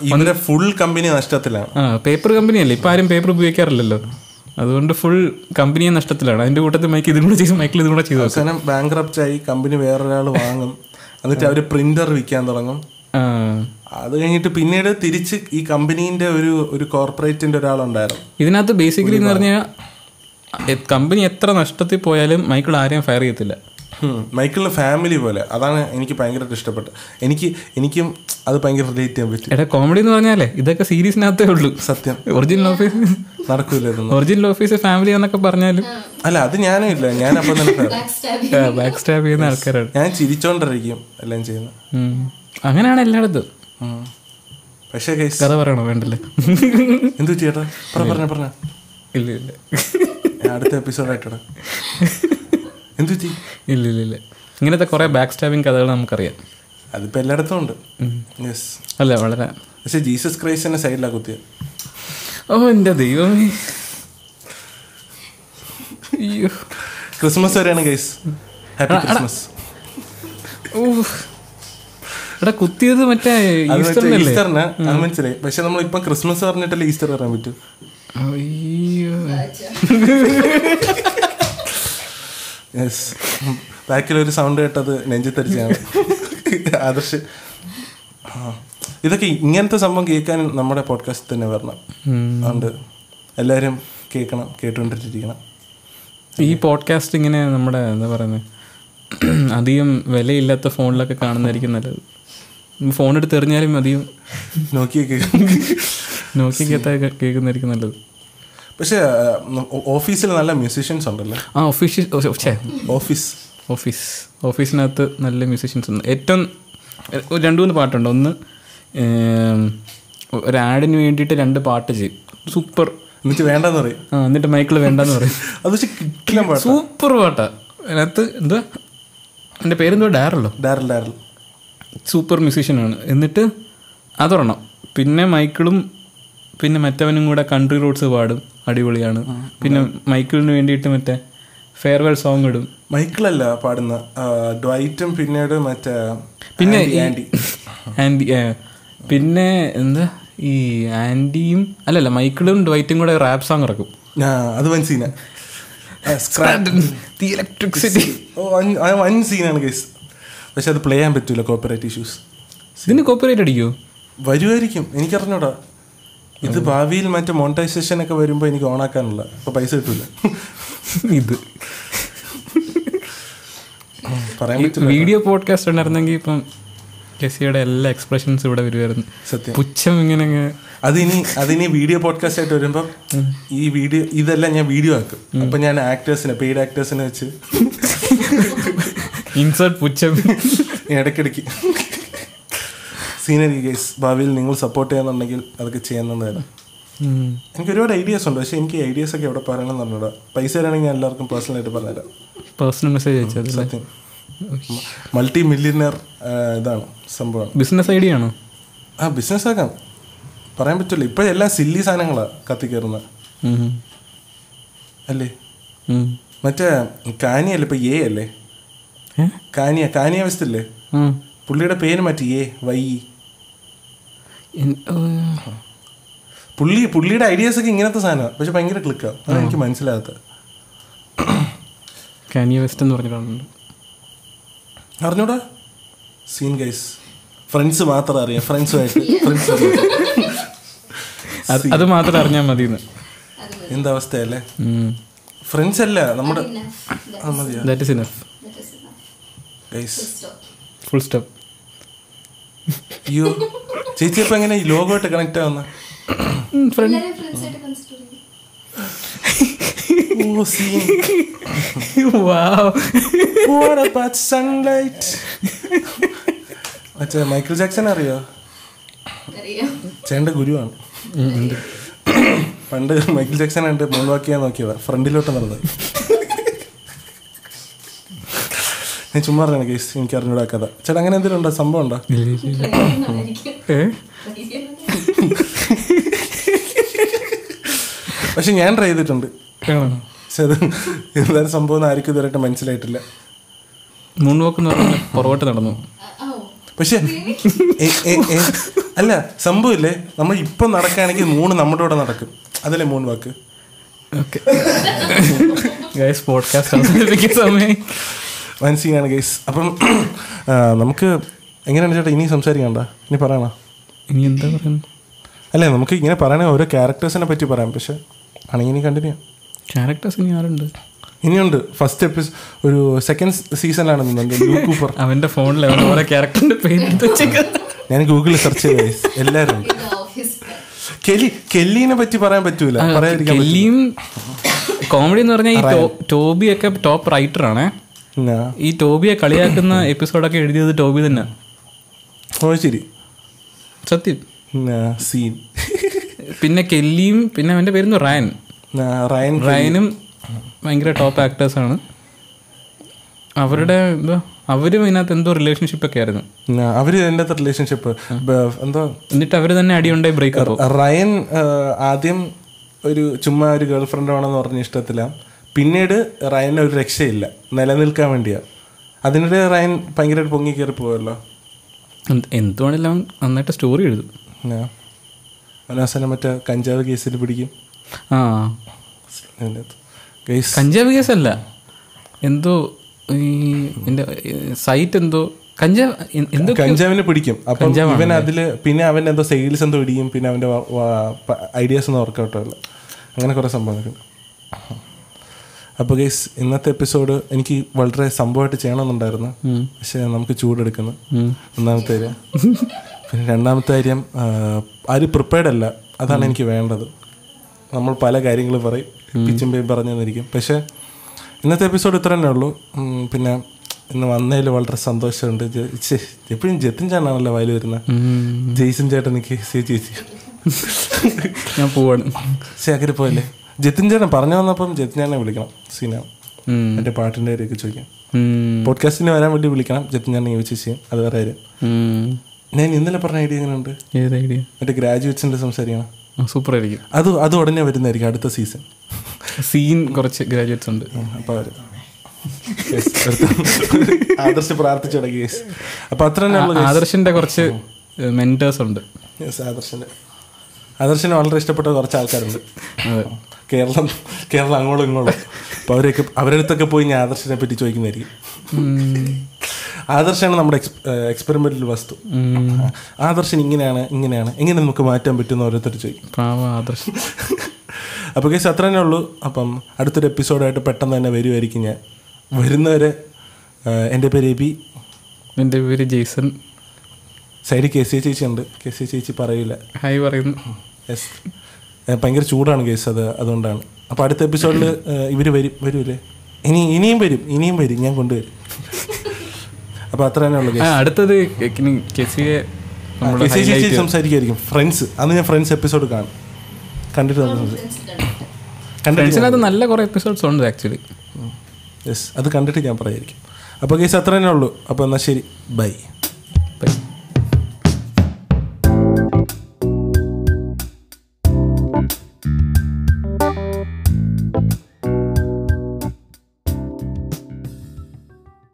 ഇവരെ ഫുൾ കമ്പനി നഷ്ടത്തിലാണ്. ആ പേപ്പർ കമ്പനിയല്ലേ ഇപ്പം ആരും പേപ്പർ ഉപയോഗിക്കാറില്ലല്ലോ. അതുകൊണ്ട് ഫുൾ കമ്പനിയെ നഷ്ടത്തിലാണ്. അതിന്റെ കൂട്ടത്തിൽ മൈക്ക് ഇതും കൂടെ ചെയ്ത് മൈക്കിൾ ഇതും കൂടെ ചെയ്തു. അവസാനം ബാങ്ക് ആയി കമ്പനി വേറൊരാൾ വാങ്ങും. എന്നിട്ട് അവർ പ്രിന്റർ വിൽക്കാൻ തുടങ്ങും. അത് കഴിഞ്ഞിട്ട് പിന്നീട് തിരിച്ച് ഈ കമ്പനീന്റെ ഒരു ഒരു കോർപ്പറേറ്റിന്റെ ഒരാളുണ്ടായിരുന്നു. ഇതിനകത്ത് ബേസിക്കലി എന്ന് പറഞ്ഞാൽ കമ്പനി എത്ര നഷ്ടത്തിൽ പോയാലും മൈക്കിൾ ആരെയും ഫയർ ചെയ്യത്തില്ല. ഹും, മൈക്കിളിന്റെ ഫാമിലി പോലെ. അതാണ് എനിക്ക് ഭയങ്കരമായിട്ട് ഇഷ്ടപ്പെട്ടത്. എനിക്ക് എനിക്കും അത് ഭയങ്കര റിലേറ്റ് ചെയ്യാൻ പറ്റും. എടാ കോമഡി എന്ന് പറഞ്ഞാലേ ഇതൊക്കെ സീരീസിനകത്തേ ഉള്ളൂ. സത്യം. ഒറിജിനൽ ഓഫീസ് നടക്കൂല ഒറിജിനൽ ഓഫീസ് ഫാമിലി എന്നൊക്കെ പറഞ്ഞാലും. അല്ല അത് ഞാനും ഇല്ല. ഞാൻ അപ്പം തന്നെ ബാക്ക് സ്റ്റാബ് ചെയ്യുന്ന ആൾക്കാരാണ്. ഞാൻ ചിരിച്ചോണ്ടിരിക്കും എല്ലാം ചെയ്യുന്നത് അങ്ങനെയാണ് എല്ലായിടത്തും. പക്ഷേ കഥ പറയണോ? വേണ്ടല്ലേ? എന്തു ചേട്ടാ? പറ പറഞ്ഞ പറഞ്ഞ. ഇല്ല ഇല്ല. അടുത്ത എപ്പിസോഡായിട്ടാ എന്തു പറ്റി? ഇല്ല ഇല്ല ഇല്ല ഇങ്ങനത്തെ കുറേ ബാക്ക് സ്റ്റാബിങ് കഥകൾ നമുക്കറിയാം. അതിപ്പോ എല്ലായിടത്തും ഉണ്ട്. യെസ് അല്ല വളരെ. പക്ഷെ ജീസസ് ക്രൈസ്റ്റിന്റെ സൈഡിലാ കുത്തിയത് ഓ എന്റെ ദൈവമേ. അയ്യോ. ക്രിസ്മസ് വരെയാണ് ഗൈസ് ഹാപ്പി ക്രിസ്മസ്. എടാ. കുത്തിയത് മറ്റേ ഈസ്റ്ററിന്? അത് മനസ്സിലായി. പക്ഷെ നമ്മൾ ഇപ്പം ക്രിസ്മസ് പറഞ്ഞിട്ടല്ലേ ഈസ്റ്റർ പറയാൻ പറ്റൂ? അയ്യോ. യെസ് ബാക്കിലൊരു സൗണ്ട് കേട്ടത് നെഞ്ചി തരിച്ചാണ് ആദർശ്. ഇതൊക്കെ ഇങ്ങനത്തെ സംഭവം കേൾക്കാൻ നമ്മുടെ പോഡ്കാസ്റ്റ് തന്നെ വരണം. അതുകൊണ്ട് എല്ലാവരും കേൾക്കണം കേട്ടുകൊണ്ടിരിക്കണം. ഈ പോഡ്കാസ്റ്റ് ഇങ്ങനെ നമ്മുടെ എന്താ പറയുന്നത് അധികം വിലയില്ലാത്ത ഫോണിലൊക്കെ കാണുന്നതായിരിക്കും നല്ലത്. ഫോൺ എടുത്ത് എറിഞ്ഞാലും അധികം നോക്കിയേ നോക്കിയൊക്കെ നോക്കിക്കകത്തൊക്കെ കേൾക്കുന്നതായിരിക്കും നല്ലത്. പക്ഷേ ഓഫീസിൽ നല്ല മ്യൂസീഷ്യൻസ് ഉണ്ടല്ലോ? ആ ഓഫീസ് ഓഫീസ് ഓഫീസ് ഓഫീസിനകത്ത് നല്ല മ്യൂസീഷ്യൻസ് ഉണ്ട്. ഏറ്റവും രണ്ട് മൂന്ന് പാട്ടുണ്ട്. ഒന്ന് ഒരു ആഡിന് വേണ്ടിയിട്ട് രണ്ട് പാട്ട് ചെയ്യും സൂപ്പർ. എന്നിട്ട് വേണ്ടെന്ന് പറയും. ആ എന്നിട്ട് മൈക്കിൾ വേണ്ടെന്ന് പറയും. അത് പക്ഷെ കിട്ടില്ല പാട്ട്. സൂപ്പർ പാട്ടാ. അതിനകത്ത് എന്താ എന്റെ പേരെന്തോ ഡയറല്ലോ ഡാരൽ ഡാരൽ. സൂപ്പർ മ്യൂസീഷ്യനാണ് എന്നിട്ട് അതൊരെണ്ണം. പിന്നെ മൈക്കിളും പിന്നെ മറ്റവനും കൂടെ കൺട്രി റോഡ്സ് പാടും. അടിപൊളിയാണ്. പിന്നെ മൈക്കിളിന് വേണ്ടിയിട്ട് മറ്റേ ഫെയർവെൽ സോങ് ഇടും. മൈക്കിളല്ല പാടുന്ന ഡ്വൈറ്റും പിന്നീട് മറ്റേ പിന്നെ ആൻഡി- പിന്നെ എന്താ ഈ ആൻഡിയും അല്ലല്ല മൈക്കിളും ഡ്വൈറ്റും കൂടെ റാപ്പ് സോങ് ഇറക്കും. അത് വൻ സീന ദി ഇലക്ട്രിസിറ്റി വൻ സീനാണ് കേസ് പക്ഷെ അത് പ്ലേ ചെയ്യാൻ പറ്റൂല കോപ്പറേറ്റ് ഇഷ്യൂസ് ഇതിന് കോപ്പറേറ്റ് അടിക്കോ വരുമായിരിക്കും എനിക്കറിഞ്ഞൂടാ. ഇത് ഭാവിയിൽ മറ്റേ മോണിറ്റൈസേഷൻ ഒക്കെ വരുമ്പോൾ എനിക്ക് ഓണാക്കാനുള്ള അപ്പൊ പൈസ കിട്ടൂല. ഇത്. വീഡിയോ പോഡ്കാസ്റ്റ് ഉണ്ടായിരുന്നെങ്കിൽ ഇപ്പം ജെസിയുടെ എല്ലാ എക്സ്പ്രഷൻസ് ഇവിടെ വരുമായിരുന്നു സത്യം. പുച്ഛം ഇങ്ങനെ അതിനി അതിനി വീഡിയോ പോഡ്കാസ്റ്റ് ആയിട്ട് വരുമ്പോൾ ഈ വീഡിയോ ഇതെല്ലാം ഞാൻ വീഡിയോ ആക്കും. അപ്പൊ ഞാൻ ആക്ടേഴ്സിനെ പെയ്ഡ് ആക്ടേഴ്സിനെ വെച്ച് ഇൻസേർട്ട് പുച്ഛം. ഇടയ്ക്കിടയ്ക്ക്. സീനറി ഗൈസ് ഭാവിയിൽ നിങ്ങൾ സപ്പോർട്ട് ചെയ്യുന്നുണ്ടെങ്കിൽ അതൊക്കെ ചെയ്യുന്നതായിരുന്നു ഉം. എനിക്ക് ഒരുപാട് ഐഡിയാസ് ഉണ്ട്. പക്ഷെ എനിക്ക് ഐഡിയാസ് ഒക്കെ എവിടെ പറയണം എന്ന് പറഞ്ഞൂടാ പൈസ തരാണെങ്കിൽ ഞാൻ എല്ലാവർക്കും പേഴ്സണലായിട്ട് പറഞ്ഞുതരാം. പേഴ്സണൽ മെസ്സേജ് അയച്ചത് സത്യം. മൾട്ടി മില്യനർ ഇതാണ് സംഭവം. ബിസിനസ് ഐഡിയ ആണോ? ആ ബിസിനസ് ആക്കാം. പറയാൻ പറ്റില്ല എല്ലാ സില്ലി സാധനങ്ങളാണ് കത്തിക്കയറുന്നത്. അല്ലേ. മറ്റേ കാനിയല്ലേ? ഇപ്പൊ എ അല്ലേ? കാനിയ കാനിയ വെസ്റ്റില്ലേ ആ. പുള്ളിയുടെ പേര് മാറ്റി എ വൈ. പുള്ളി പുള്ളിയുടെ ഐഡിയാസ് ഒക്കെ ഇങ്ങനത്തെ സാധനമാണ് പക്ഷെ ഭയങ്കര ക്ലിക്കാണ് അതാണ് എനിക്ക് മനസ്സിലാകാത്ത. കാനിയ വെസ്റ്റ് എന്ന് പറഞ്ഞിട്ടുണ്ട് അറിഞ്ഞൂടാ? സീൻ ഗൈസ് ഫ്രണ്ട്സ് മാത്രം അറിയാം. ഫ്രണ്ട്സുമായിട്ട് ഫ്രണ്ട്സ് അത് മാത്രം അറിഞ്ഞാൽ മതി എന്തവസ്ഥയല്ലേ എന്താ അവസ്ഥയല്ലേ? ഫ്രണ്ട്സ് അല്ല നമ്മുടെ. ഫുൾ സ്റ്റോപ്പ് അയ്യോ ചേച്ചി അപ്പൊ എങ്ങനെ ഈ ലോകമായിട്ട് കണക്ട് ആവുന്ന? ആയിട്ട്? മറ്റേ മൈക്കിൾ ജാക്സൺ അറിയോ? ചേണ്ട ചേട്ടന്റെ ഗുരുവാണ്. പണ്ട് മൈക്കിൾ ജാക്സൺ ഉണ്ട് മൂന്ന് വാക്കിയാ നോക്കിയതാ. ഫ്രണ്ടിലോട്ട് നടന്നത്. ഞാൻ ചുമ്മാ പറഞ്ഞ കേസ് എനിക്ക് അറിഞ്ഞൂടാ കഥ. ചേട്ടാ അങ്ങനെ എന്തെങ്കിലും ഉണ്ടോ? സംഭവം ഉണ്ടോ. പക്ഷെ ഞാൻ ട്രൈ ചെയ്തിട്ടുണ്ട്? പക്ഷെ അത് എന്തായാലും സംഭവം എന്ന് ആർക്കും ഇതുവരെയായിട്ട് മനസ്സിലായിട്ടില്ല. മൂൺ വാക്ക് പുറകോട്ട് നടന്നു. പക്ഷെ എ- എ- എ- അല്ല സംഭവമില്ലേ? നമ്മൾ ഇപ്പം നടക്കുകയാണെങ്കിൽ മൂന്ന് നമ്മുടെ കൂടെ നടക്കും. അതല്ലേ മൂന്ന് വാക്ക് ഓക്കെ ഗൈസ് പോഡ്കാസ്റ്റ് അവസാനിപ്പിക്കുന്ന സമയം സീനാണ് ഗൈസ് അപ്പം നമുക്ക് എങ്ങനെയാണ് ചേട്ടാ ഇനി സംസാരിക്കണ്ട? ഇനി പറയണ? ഇനി എന്താ പറയുന്നത് അല്ലേ നമുക്ക് ഇങ്ങനെ പറയണേ ഓരോ ക്യാരക്ടേഴ്സിനെ പറ്റി പറയാം. പക്ഷെ ആണെങ്കിൽ ഇനി കണ്ടിന്യൂ ക്യാരക്ടേഴ്സ് ഇനി ആരുണ്ട്? ഇനിയുണ്ട്. ഫസ്റ്റ് എപ്പിസോഡ് ഒരു സെക്കൻഡ് സീസണിലാണ് നിന്നുണ്ട് അവന്റെ ഫോണിൽ ഓരോ ക്യാരക്ടറിന്റെ പേര്. ഞാൻ ഗൂഗിളിൽ സെർച്ച് ചെയ്ത guys. എല്ലാവരും. കെല്ലി കെല്ലിനെ പറ്റി പറയാൻ പറ്റൂല. പറയാതിരിക്കാൻ. കെല്ലിയും കോമഡി എന്ന് പറഞ്ഞാൽ ഈ ടോബി ഒക്കെ ടോപ്പ് റൈറ്റർ ആണ്? ഈ ടോബിയെ കളിയാക്കുന്ന എപ്പിസോഡൊക്കെ എഴുതിയത് ടോബി തന്നെ. ഓ ശരി. സത്യം. സീൻ. പിന്നെ കെല്ലിയും പിന്നെ അവന്റെ പേരുന്നു റയൻ. റയൻ റയനും ഭയങ്കര ടോപ്പ് ആക്ടേഴ്സ് ആണ് അവരുടെ എന്തോ അവരും ഇതിനകത്ത് എന്തോ റിലേഷൻഷിപ്പ് ഒക്കെ ആയിരുന്നു അവർ അതിന്റെ റിലേഷൻഷിപ്പ്. എന്തോ? എന്നിട്ട് അവർ തന്നെ അടിയുണ്ടായി ബ്രേക്കപ്പ്. റയൻ ആദ്യം ഒരു ചുമ്മാ ഒരു ഗേൾ ഫ്രണ്ട് ആണെന്ന് പറഞ്ഞ ഇഷ്ടത്തില്ല പിന്നീട് റയന് ഒരു രക്ഷയില്ല. നിലനിൽക്കാൻ വേണ്ടിയാ. അതിനിടെ റയൻ ഭയങ്കരമായിട്ട് പൊങ്ങി കയറി പോവല്ലോ. എന്തുവാണെങ്കിലും അവൻ നന്നായിട്ട് സ്റ്റോറി എഴുതും. അവനവസാനം മറ്റേ കഞ്ചാവ് കേസിൽ പിടിക്കും. ആ. കഞ്ചാവ് കേസല്ല. എന്തോ ഈ എന്റെ സൈറ്റ് എന്തോ കഞ്ചാവ് എന്തോ കഞ്ചാവിനെ പിടിക്കും. അപ്പം ഇവൻ അതിൽ പിന്നെ അവൻ എന്തോ സെയിൽസ് എന്തോ ഇടിയും പിന്നെ അവന്റെ ഐഡിയാസ് ഒന്നും അല്ല അങ്ങനെ കുറെ സംഭവങ്ങൾ അപ്പോൾ ഗൈസ് ഇന്നത്തെ എപ്പിസോഡ് എനിക്ക് വളരെ സംഭവമായിട്ട് ചെയ്യണമെന്നുണ്ടായിരുന്നു. പക്ഷെ നമുക്ക് ചൂടെടുക്കുന്നു. ഒന്നാമത്തെ കാര്യം. പിന്നെ രണ്ടാമത്തെ കാര്യം ആരും പ്രിപ്പയർഡ് അല്ല. അതാണ് എനിക്ക് വേണ്ടത്. നമ്മൾ പല കാര്യങ്ങളും പറയും. പിച്ചും പേയും പറഞ്ഞു തന്നിരിക്കും പക്ഷേ ഇന്നത്തെ എപ്പിസോഡ് ഇത്ര തന്നെ ഉള്ളൂ. പിന്നെ ഇന്ന് വന്നതിൽ വളരെ സന്തോഷമുണ്ട്. എപ്പോഴും ജത്തിൻ ചേട്ടനാണല്ലോ വയൽ വരുന്നത്. ജെയ്സൺ ചേട്ടൻ എനിക്ക് സേ ചേച്ചി ഞാൻ പോവാണ്. ശേഖരി പോയല്ലേ ജത്തിൻ ചേട്ടൻ പറഞ്ഞു വന്നപ്പം ജത്തിൻ ചേട്ടനെ വിളിക്കണം സീനാണ് എന്റെ പാട്ടിന്റെ കാര്യമൊക്കെ ചോദിക്കാം. പോഡ്കാസ്റ്റിന് വരാൻ വേണ്ടി വിളിക്കണം. ജത്തിൻ ചേട്ടനെ യോജിച്ച് ചെയ്യും. അത് വേറെ കാര്യം. ഞാൻ ഇന്നലെ പറഞ്ഞ ഐഡിയ എങ്ങനെയുണ്ട്? ഏത് ഐഡിയ? മറ്റേ ഗ്രാജുവേറ്റ്സിന്റെ സംസാരിക്കണം. സൂപ്പർ ആയിരിക്കും അത് അത് ഉടനെ വരുന്നതായിരിക്കും അടുത്ത സീസൺ. സീൻ കുറച്ച് ഗ്രാജുവേറ്റ്സ് ഉണ്ട്. അപ്പോൾ ആദർശ് പ്രാർത്ഥിച്ചു തുടങ്ങി guys. അപ്പൊ അത്ര ആദർശിന്റെ കുറച്ച് മെന്റേഴ്സ് ഉണ്ട്. ആദർശിന്റെ ആദർശിന് വളരെ ഇഷ്ടപ്പെട്ട കുറച്ച് ആൾക്കാരുണ്ട്. കേരളം കേരളം അങ്ങോട്ടും ഇങ്ങോട്ടും. അപ്പൊ അവരൊക്കെ അവരടുത്തൊക്കെ പോയി ഞാൻ ആദർശിനെ പറ്റി ചോദിക്കുന്നതായിരിക്കും. ആദർശാണ് നമ്മുടെ എക്സ്പെരിമെന്റൽ വസ്തു. ആദർശൻ ഇങ്ങനെയാണ് ഇങ്ങനെയാണ് എങ്ങനെ നമുക്ക് മാറ്റാൻ പറ്റുമെന്ന് ഓരോരുത്തർ ചോദിക്കും. ആദർശൻ. അപ്പോൾ കേസ് അത്ര തന്നെ ഉള്ളൂ. അപ്പം അടുത്തൊരു എപ്പിസോഡായിട്ട് പെട്ടെന്ന് തന്നെ വരുമായിരിക്കും ഞാൻ. വരുന്നവരെ എന്റെ പേര് എബി എന്റെ പേര് ജെയ്സൺ. സൈഡിൽ കെ സി ചേച്ചി ഉണ്ട് കെ സി ചേച്ചി പറയില്ല ഹായ് പറയുന്നു. യെസ്. ഭയങ്കര ചൂടാണ് കേസ് അത് അതുകൊണ്ടാണ്. അപ്പോൾ അടുത്ത എപ്പിസോഡിൽ ഇവർ വരും വരൂലേ? ഇനി ഇനിയും വരും ഇനിയും വരും ഞാൻ കൊണ്ടുവരും. അപ്പോൾ അത്ര തന്നെ ഉള്ളു അടുത്തത് സംസാരിക്കായിരിക്കും ഫ്രണ്ട്സ് അന്ന് ഞാൻ ഫ്രണ്ട്സ് എപ്പിസോഡ് കാണും. കണ്ടിട്ട്. കണ്ടിട്ട് നല്ല കുറേ എപ്പിസോഡ്സ് ഉണ്ട് ആക്ച്വലി യെസ് അത് കണ്ടിട്ട് ഞാൻ പറയായിരിക്കും. അപ്പോൾ കേസ് അത്ര തന്നെ ഉള്ളൂ. അപ്പോൾ എന്നാൽ ശരി. Bye bye